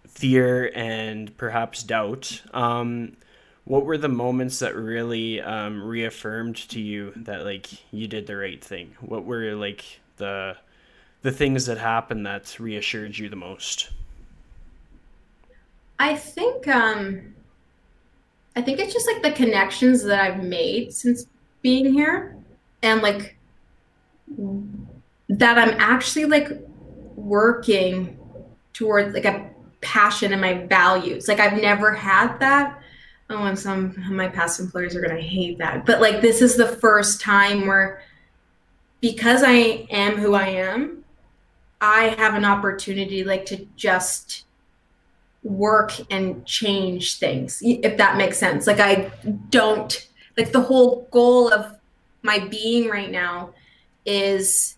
Speaker 1: fear and perhaps doubt. Um, what were the moments that really um, reaffirmed to you that like you did the right thing? What were like the the things that happened that reassured you the most?
Speaker 3: I think um, I think it's just like the connections that I've made since being here and like that I'm actually like working towards like a passion and my values. Like I've never had that. Oh, and some of my past employers are gonna hate that. But like this is the first time where because I am who I am, I have an opportunity like to just work and change things if that makes sense like i don't like the whole goal of my being right now is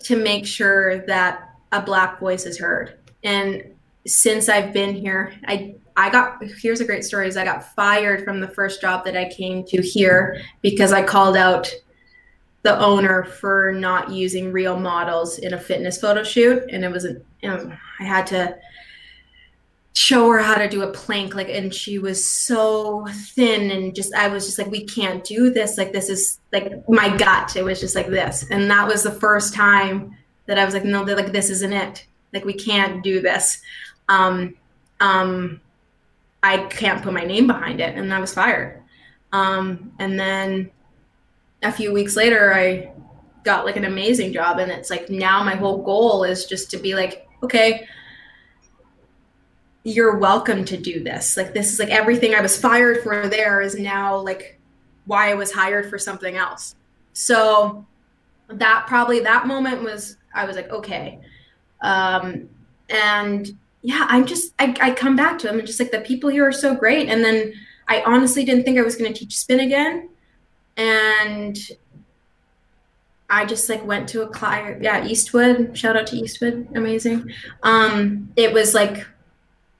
Speaker 3: to make sure that a black voice is heard. And since i've been here i i got here's a great story is i got fired from the first job that i came to here because i called out the owner for not using real models in a fitness photo shoot. And it was a you know, i had to show her how to do a plank like and she was so thin and just i was just like we can't do this. Like this is like my gut. It was just like this. And that was the first time that i was like no like this isn't it. Like we can't do this. Um um i can't put my name behind it and i was fired um and then a few weeks later i got like an amazing job and it's like now my whole goal is just to be like okay you're welcome to do this. Like this is like everything I was fired for there is now like why I was hired for something else. So that probably that moment was I was like, okay. Um and yeah, I'm just I, I come back to them and just like the people here are so great. And then I honestly didn't think I was gonna teach spin again. And I just like went to a client, yeah, Eastwood. Shout out to Eastwood. Amazing. Um it was like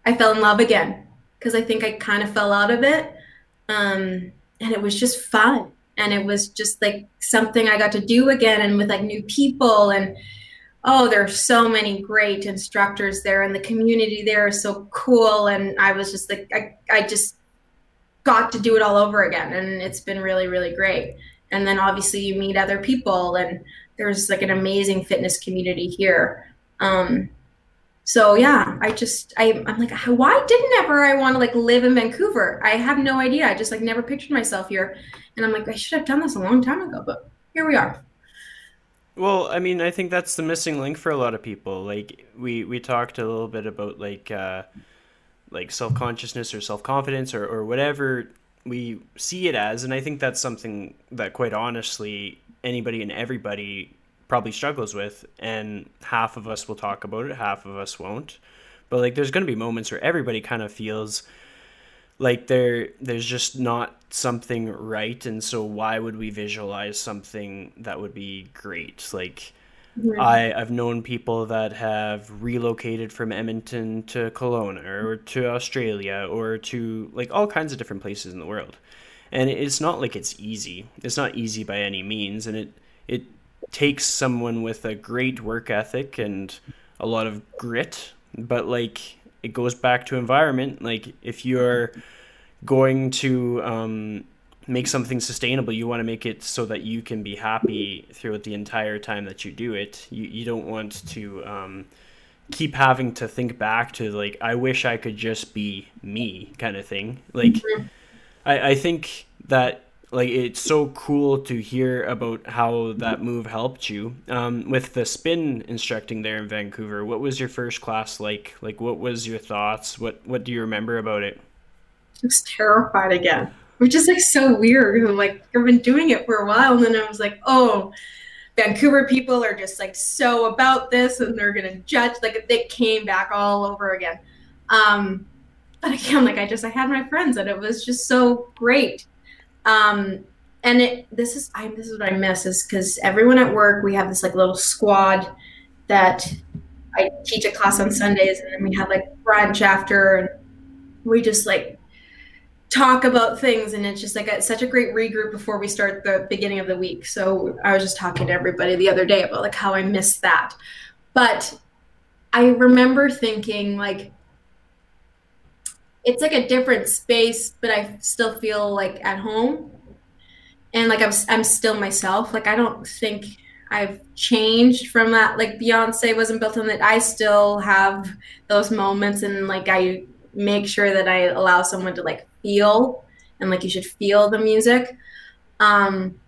Speaker 3: I fell in love again because I think I kind of fell out of it. Um, and it was just fun. And it was just like something I got to do again and with like new people. And oh, there are so many great instructors there, and the community there is so cool. And I was just like, I, I just got to do it all over again. And it's been really, really great. And then obviously you meet other people, and there's like an amazing fitness community here. Um, so yeah i just I, i'm like why didn't ever i want to like live in vancouver? I have no idea. I just like never pictured myself here. And i'm like i should have done this a long time ago but here we are.
Speaker 1: Well i mean i think that's the missing link for a lot of people. Like we we talked a little bit about like uh like self-consciousness or self-confidence or, or whatever we see it as and i think that's something that quite honestly anybody and everybody probably struggles with and half of us will talk about it half of us won't but like there's going to be moments where everybody kind of feels like there there's just not something right and so why would we visualize something that would be great like I, I've known people that have relocated from Edmonton to Kelowna or to Australia or to like all kinds of different places in the world. And it's not like it's easy. It's not easy by any means. And it, it takes someone with a great work ethic and a lot of grit, but like it goes back to environment. Like if you're going to um, make something sustainable, you want to make it so that you can be happy throughout the entire time that you do it. You you don't want to um, keep having to think back to like I wish I could just be me kind of thing. Like mm-hmm. I I think that like it's so cool to hear about how that move helped you um, with the spin instructing there in Vancouver. What was your first class like? Like, what was your thoughts? What What do you remember about it?
Speaker 3: I was terrified again, which is like so weird. I'm like I've been doing it for a while, and then I was like, oh. Vancouver people are just like so about this and they're gonna judge like it came back all over again. Um, but again, like I just I had my friends and it was just so great um, and it, this is I this is what I miss is because everyone at work we have this like little squad that I teach a class on Sundays and then we have like brunch after and we just like talk about things and it's just like a, such a great regroup before we start the beginning of the week. So i was just talking to everybody the other day about like how i missed that. But i remember thinking like it's like a different space, but I still feel like at home. And like I'm, I'm still myself. Like I don't think I've changed from that. Like Beyonce wasn't built on that. I still have those moments, and like I make sure that I allow someone to like feel, and like you should feel the music. Um,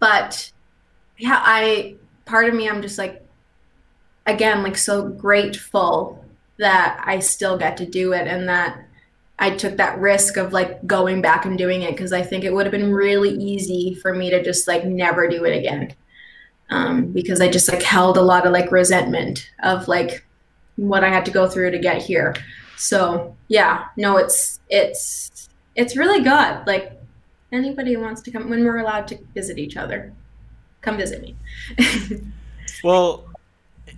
Speaker 3: but yeah, I part of me, I'm just like, again, like so grateful that I still get to do it, and that I took that risk of like going back and doing it because I think it would have been really easy for me to just like never do it again. Um, because I just like held a lot of like resentment of like what I had to go through to get here. So yeah, no, it's it's it's really good. Like anybody who wants to come when we're allowed to visit each other, come visit me.
Speaker 1: well,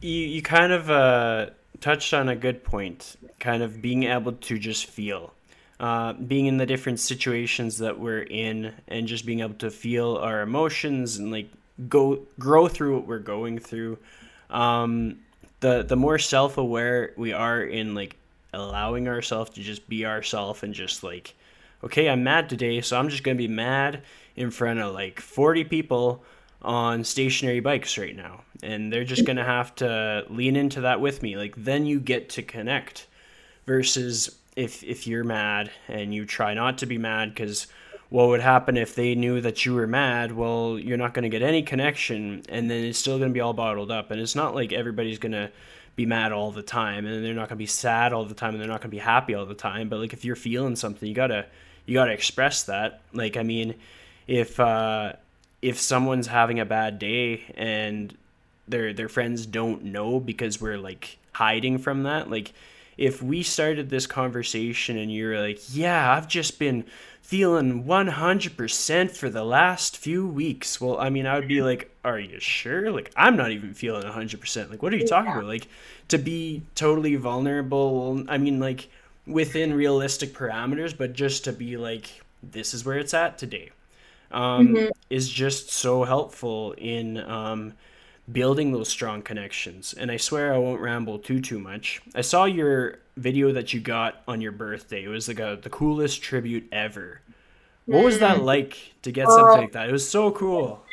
Speaker 1: you you kind of uh, touched on a good point, kind of being able to just feel. Uh, being in the different situations that we're in and just being able to feel our emotions and like go grow through what we're going through um, the the more self-aware we are in like allowing ourselves to just be ourselves and just like okay i'm mad today so i'm just gonna be mad in front of like 40 people on stationary bikes right now and they're just gonna have to lean into that with me like then you get to connect versus if if you're mad and you try not to be mad because what would happen if they knew that you were mad? Well, you're not going to get any connection, and then it's still going to be all bottled up. And it's not like everybody's going to be mad all the time, and they're not going to be sad all the time, and they're not going to be happy all the time. But like if you're feeling something, you gotta you gotta express that. Like I mean, if uh, if someone's having a bad day and their their friends don't know because we're like hiding from that, like if we started this conversation and you're like, yeah, I've just been feeling 100% for the last few weeks. Well, I mean, I would be mm-hmm. like, are you sure? Like, I'm not even feeling 100%. Like, what are you talking yeah. about? Like, to be totally vulnerable, I mean, like, within realistic parameters, but just to be like, this is where it's at today, um, mm-hmm. is just so helpful in um, building those strong connections. And I swear I won't ramble too too much. I saw your video that you got on your birthday. It was like a, the coolest tribute ever. What was that mm. like to get something like that? It was so cool.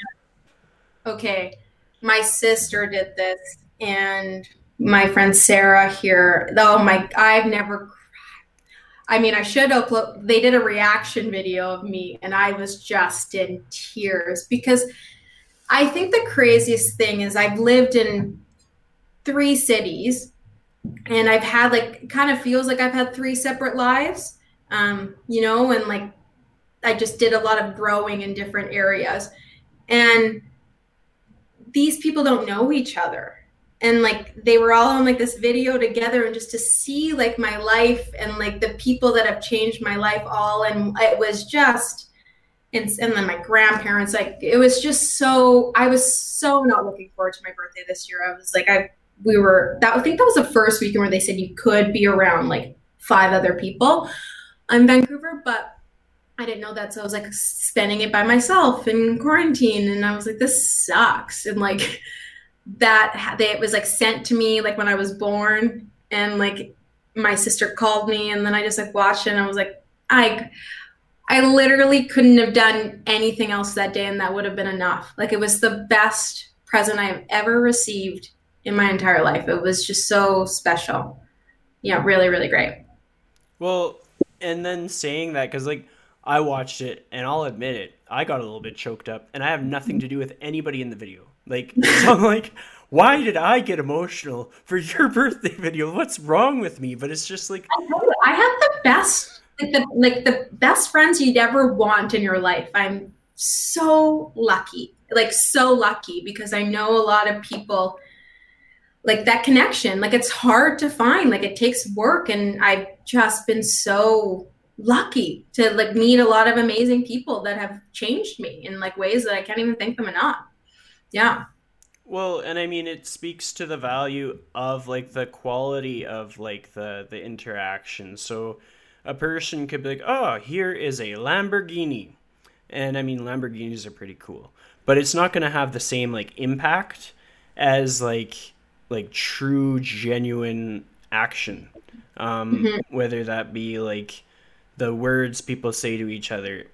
Speaker 3: Okay. My sister did this and my friend Sarah here. Oh my I've never I mean, I should upload. They did a reaction video of me, and I was just in tears because I think the craziest thing is I've lived in three cities and I've had like kind of feels like I've had three separate lives. Um, you know, and like I just did a lot of growing in different areas. And these people don't know each other. And like they were all on like this video together and just to see like my life and like the people that have changed my life all. And it was just and, and then my grandparents like it was just so i was so not looking forward to my birthday this year. I was like i we were that i think that was the first weekend where they said you could be around like five other people in vancouver but i didn't know that. So i was like spending it by myself in quarantine. And i was like this sucks. And like that they, it was like sent to me like when i was born and like my sister called me and then i just like watched it and i was like i I literally couldn't have done anything else that day, and that would have been enough. Like it was the best present I've ever received in my entire life. It was just so special. Yeah, really, really great.
Speaker 1: Well, and then saying that because like I watched it, and I'll admit it, I got a little bit choked up, and I have nothing to do with anybody in the video. Like, so I'm like, why did I get emotional for your birthday video? What's wrong with me? But it's just like
Speaker 3: I have the best like the like the best friends you'd ever want in your life. I'm so lucky, like so lucky because I know a lot of people like that connection. Like it's hard to find. Like it takes work, and I've just been so lucky to like meet a lot of amazing people that have changed me in like ways that I can't even thank them enough. Yeah.
Speaker 1: Well, and I mean it speaks to the value of like the quality of like the the interaction. So a person could be like, oh, here is a Lamborghini. And I mean, Lamborghinis are pretty cool, but it's not going to have the same like impact as like like true genuine action. Um, mm-hmm. Whether that be like the words people say to each other,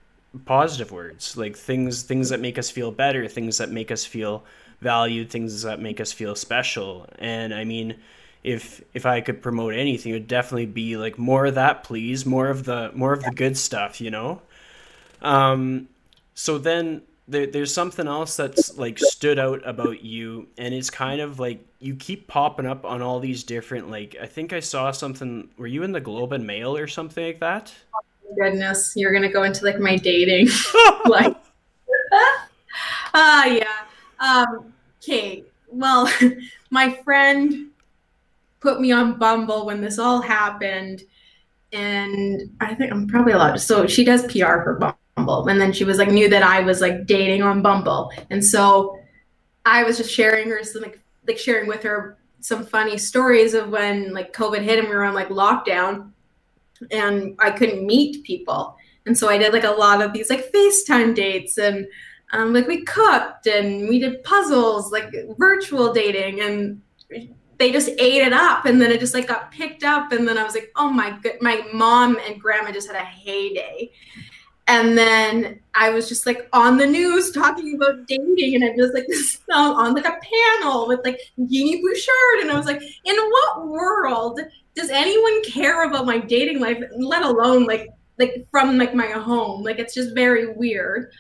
Speaker 1: positive words, like things things that make us feel better, things that make us feel valued, things that make us feel special. And I mean, if if I could promote anything, it would definitely be like more of that, please, more of the more of the good stuff, you know. Um, so then there, there's something else that's like stood out about you, and it's kind of like you keep popping up on all these different like I think I saw something. Were you in the Globe and Mail or something like that?
Speaker 3: Goodness, you're gonna go into like my dating, like. Ah, uh, yeah. Um, okay. Well, my friend put me on Bumble when this all happened. And I think I'm probably allowed to. So she does PR for Bumble. And then she was like, knew that I was like dating on Bumble. And so I was just sharing her some like, like sharing with her some funny stories of when like COVID hit and we were on like lockdown and I couldn't meet people. And so I did like a lot of these like FaceTime dates and um, like we cooked and we did puzzles, like virtual dating, and they just ate it up. And then it just like got picked up. And then I was like, oh my good, my mom and grandma just had a heyday. And then I was just like on the news talking about dating, and I was like on like a panel with like Genie Bouchard, and I was like, in what world does anyone care about my dating life, let alone like like from like my home? Like it's just very weird.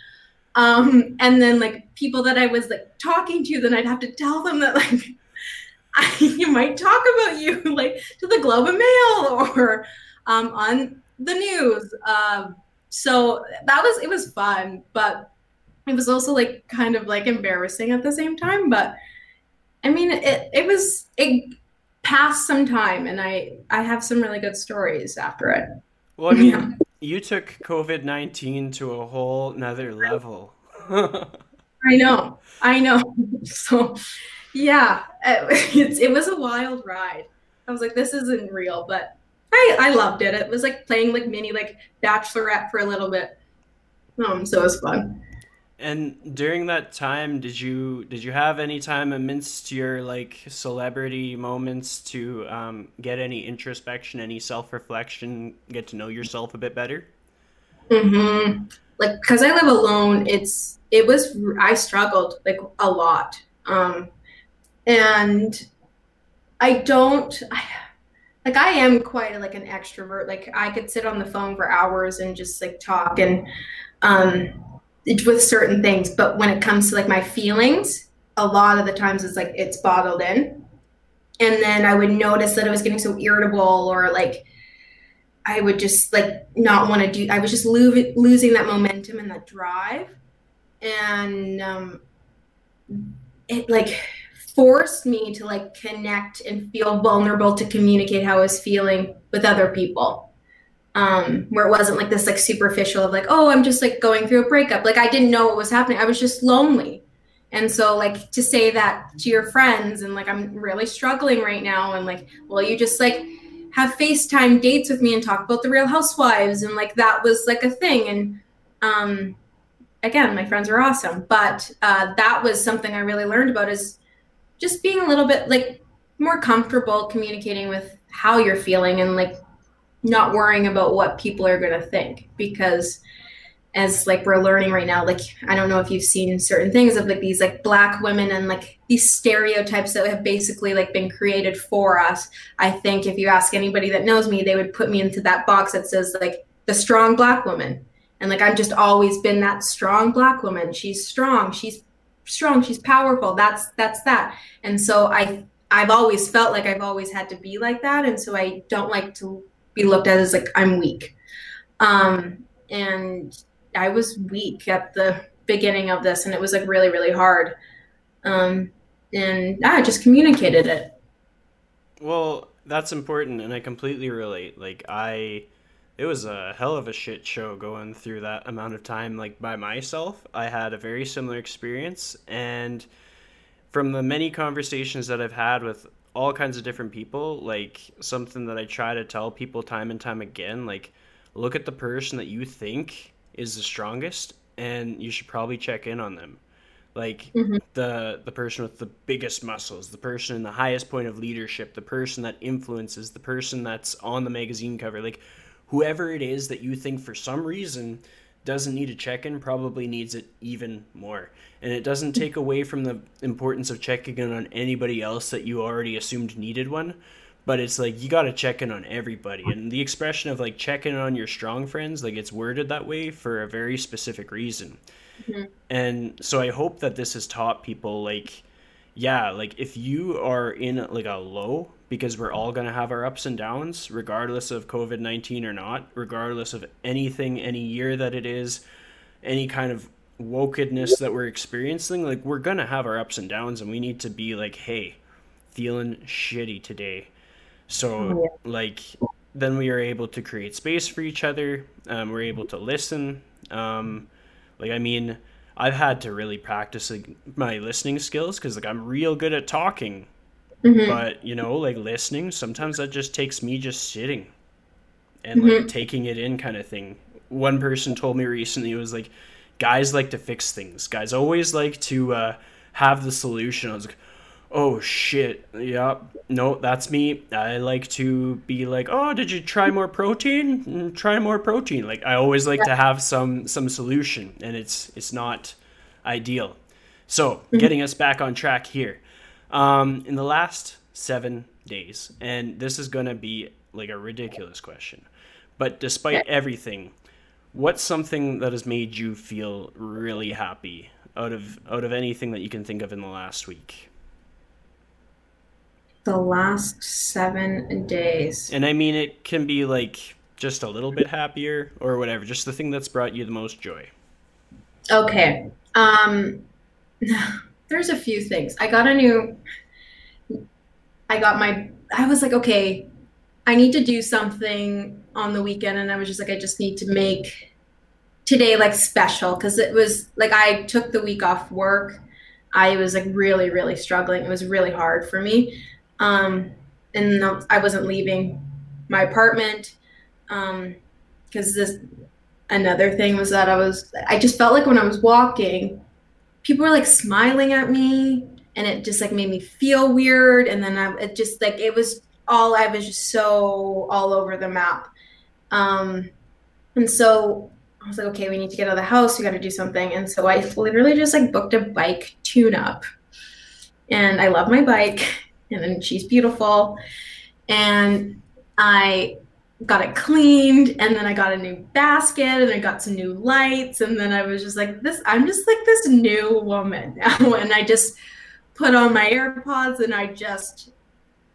Speaker 3: Um, and then like people that I was like talking to, then I'd have to tell them that like I might talk about you like to the Globe and Mail or um, on the news. Um, so that was it was fun, but it was also like kind of like embarrassing at the same time. But I mean, it it was it passed some time, and I I have some really good stories after it.
Speaker 1: Well, I mean, you took COVID 19 to a whole nother level.
Speaker 3: I know. I know. So, yeah, it, it was a wild ride. I was like, this isn't real, but I, I loved it. It was like playing like mini like bachelorette for a little bit. Um, so it was fun.
Speaker 1: And during that time, did you did you have any time amidst your like celebrity moments to um, get any introspection, any self reflection, get to know yourself a bit better?
Speaker 3: Mm-hmm. Like, cause I live alone, it's it was I struggled like a lot, um, and I don't. I, like I am quite like an extrovert. Like I could sit on the phone for hours and just like talk and um with certain things. But when it comes to like my feelings a lot of the times it's like it's bottled in. And then i would notice that i was getting so irritable or like i would just like not want to do i was just lo- losing that momentum and that drive. And um it like forced me to like connect and feel vulnerable to communicate how i was feeling with other people. Um, where it wasn't like this like superficial of like oh i'm just like going through a breakup. Like i didn't know what was happening. I was just lonely. And so like to say that to your friends and like i'm really struggling right now and like well you just like have facetime dates with me and talk about the real housewives and like that was like a thing. And um again my friends are awesome. But uh, that was something i really learned about is just being a little bit like more comfortable communicating with how you're feeling and like not worrying about what people are going to think because as like we're learning right now like i don't know if you've seen certain things of like these like black women and like these stereotypes that have basically like been created for us. I think if you ask anybody that knows me they would put me into that box that says like the strong black woman. And like i've just always been that strong black woman. She's strong. She's strong she's powerful that's that's that and so i i've always felt like i've always had to be like that and so i don't like to be looked at as like I'm weak. Um, and I was weak at the beginning of this, and it was like really, really hard. Um, and I just communicated it.
Speaker 1: Well, that's important, and I completely relate. Like I, it was a hell of a shit show going through that amount of time. Like by myself, I had a very similar experience, and from the many conversations that I've had with all kinds of different people like something that i try to tell people time and time again like look at the person that you think is the strongest and you should probably check in on them like mm-hmm. the the person with the biggest muscles the person in the highest point of leadership the person that influences the person that's on the magazine cover like whoever it is that you think for some reason doesn't need a check in probably needs it even more. And it doesn't take away from the importance of checking in on anybody else that you already assumed needed one. But it's like you got to check in on everybody. And the expression of like checking on your strong friends, like it's worded that way for a very specific reason. Mm-hmm. And so I hope that this has taught people like, yeah, like if you are in like a low because we're all going to have our ups and downs, regardless of COVID 19 or not, regardless of anything, any year that it is, any kind of wokedness that we're experiencing. Like, we're going to have our ups and downs, and we need to be like, hey, feeling shitty today. So like then we are able to create space for each other. Um, we're able to listen. Um, like I mean, I've had to really practice like, my listening skills because like I'm real good at talking, mm-hmm. but you know, like listening sometimes that just takes me just sitting and mm-hmm. like taking it in, kind of thing. One person told me recently it was like, guys like to fix things. Guys always like to uh, have the solution. I was like, oh shit, yeah, no, that's me. I like to be like, oh, did you try more protein? Mm, try more protein. Like I always like yeah. to have some some solution, and it's it's not ideal. So mm-hmm. getting us back on track here. Um, in the last seven days, and this is gonna be like a ridiculous question, but despite everything, what's something that has made you feel really happy out of out of anything that you can think of in the last week?
Speaker 3: the last seven days.
Speaker 1: And I mean, it can be like just a little bit happier or whatever, just the thing that's brought you the most joy.
Speaker 3: Okay. Um, there's a few things. I got a new, I got my, I was like, okay, I need to do something on the weekend. And I was just like, I just need to make today like special because it was like I took the week off work. I was like really, really struggling. It was really hard for me. Um, and I wasn't leaving my apartment because um, this another thing was that I was I just felt like when I was walking, people were like smiling at me, and it just like made me feel weird. And then I it just like it was all I was just so all over the map. Um, and so I was like, okay, we need to get out of the house. We got to do something. And so I literally just like booked a bike tune up. And I love my bike and then she's beautiful. And I got it cleaned and then I got a new basket and I got some new lights and then I was just like this I'm just like this new woman now and I just put on my AirPods and I just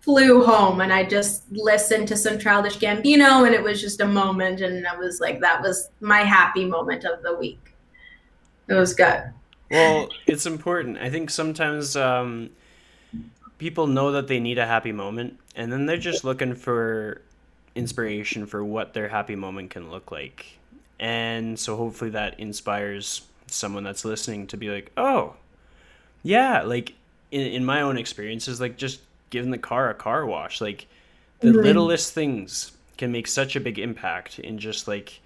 Speaker 3: flew home and I just listened to some childish Gambino and it was just a moment and I was like that was my happy moment of the week. It was good.
Speaker 1: Well, it's important. I think sometimes um people know that they need a happy moment and then they're just looking for inspiration for what their happy moment can look like. And so hopefully that inspires someone that's listening to be like, "Oh, yeah, like in in my own experiences like just giving the car a car wash, like the mm-hmm. littlest things can make such a big impact in just like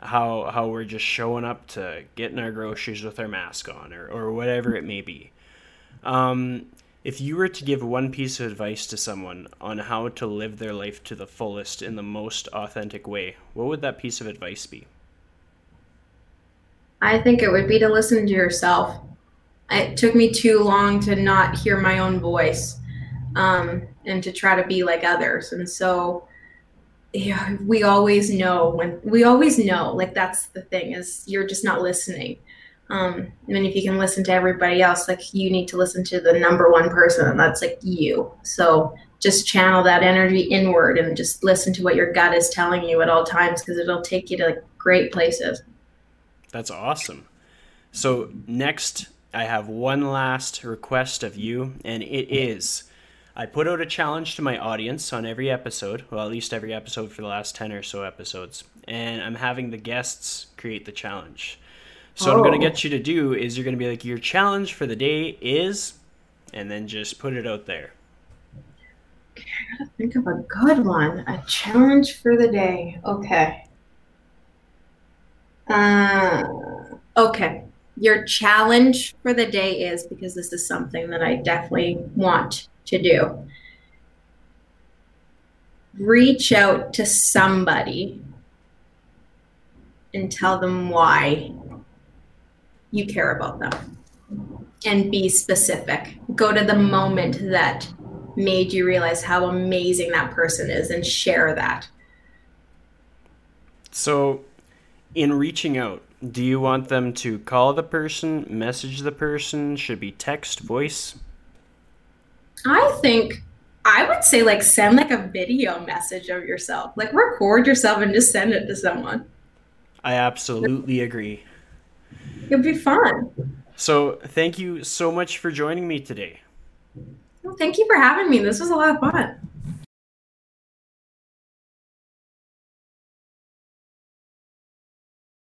Speaker 1: how how we're just showing up to getting our groceries with our mask on or, or whatever it may be. Um, if you were to give one piece of advice to someone on how to live their life to the fullest in the most authentic way, what would that piece of advice be?
Speaker 3: I think it would be to listen to yourself. It took me too long to not hear my own voice um, and to try to be like others. And so yeah, we always know when we always know, like that's the thing is you're just not listening. Um, and then if you can listen to everybody else, like you need to listen to the number one person, and that's like you. So just channel that energy inward and just listen to what your gut is telling you at all times because it'll take you to like, great places.
Speaker 1: That's awesome. So next, I have one last request of you, and it is. I put out a challenge to my audience on every episode, well, at least every episode for the last 10 or so episodes, and I'm having the guests create the challenge. So oh. what I'm going to get you to do is you're going to be like, your challenge for the day is, and then just put it out there.
Speaker 3: Okay, I got to think of a good one. A challenge for the day. Okay. Uh, okay. Your challenge for the day is because this is something that I definitely want to do. Reach out to somebody and tell them why you care about them and be specific. Go to the moment that made you realize how amazing that person is and share that.
Speaker 1: So, in reaching out, do you want them to call the person, message the person, should be text, voice?
Speaker 3: I think I would say like send like a video message of yourself. Like record yourself and just send it to someone.
Speaker 1: I absolutely agree.
Speaker 3: It'd be fun.
Speaker 1: So, thank you so much for joining me today.
Speaker 3: Well, thank you for having me. This was a lot of fun.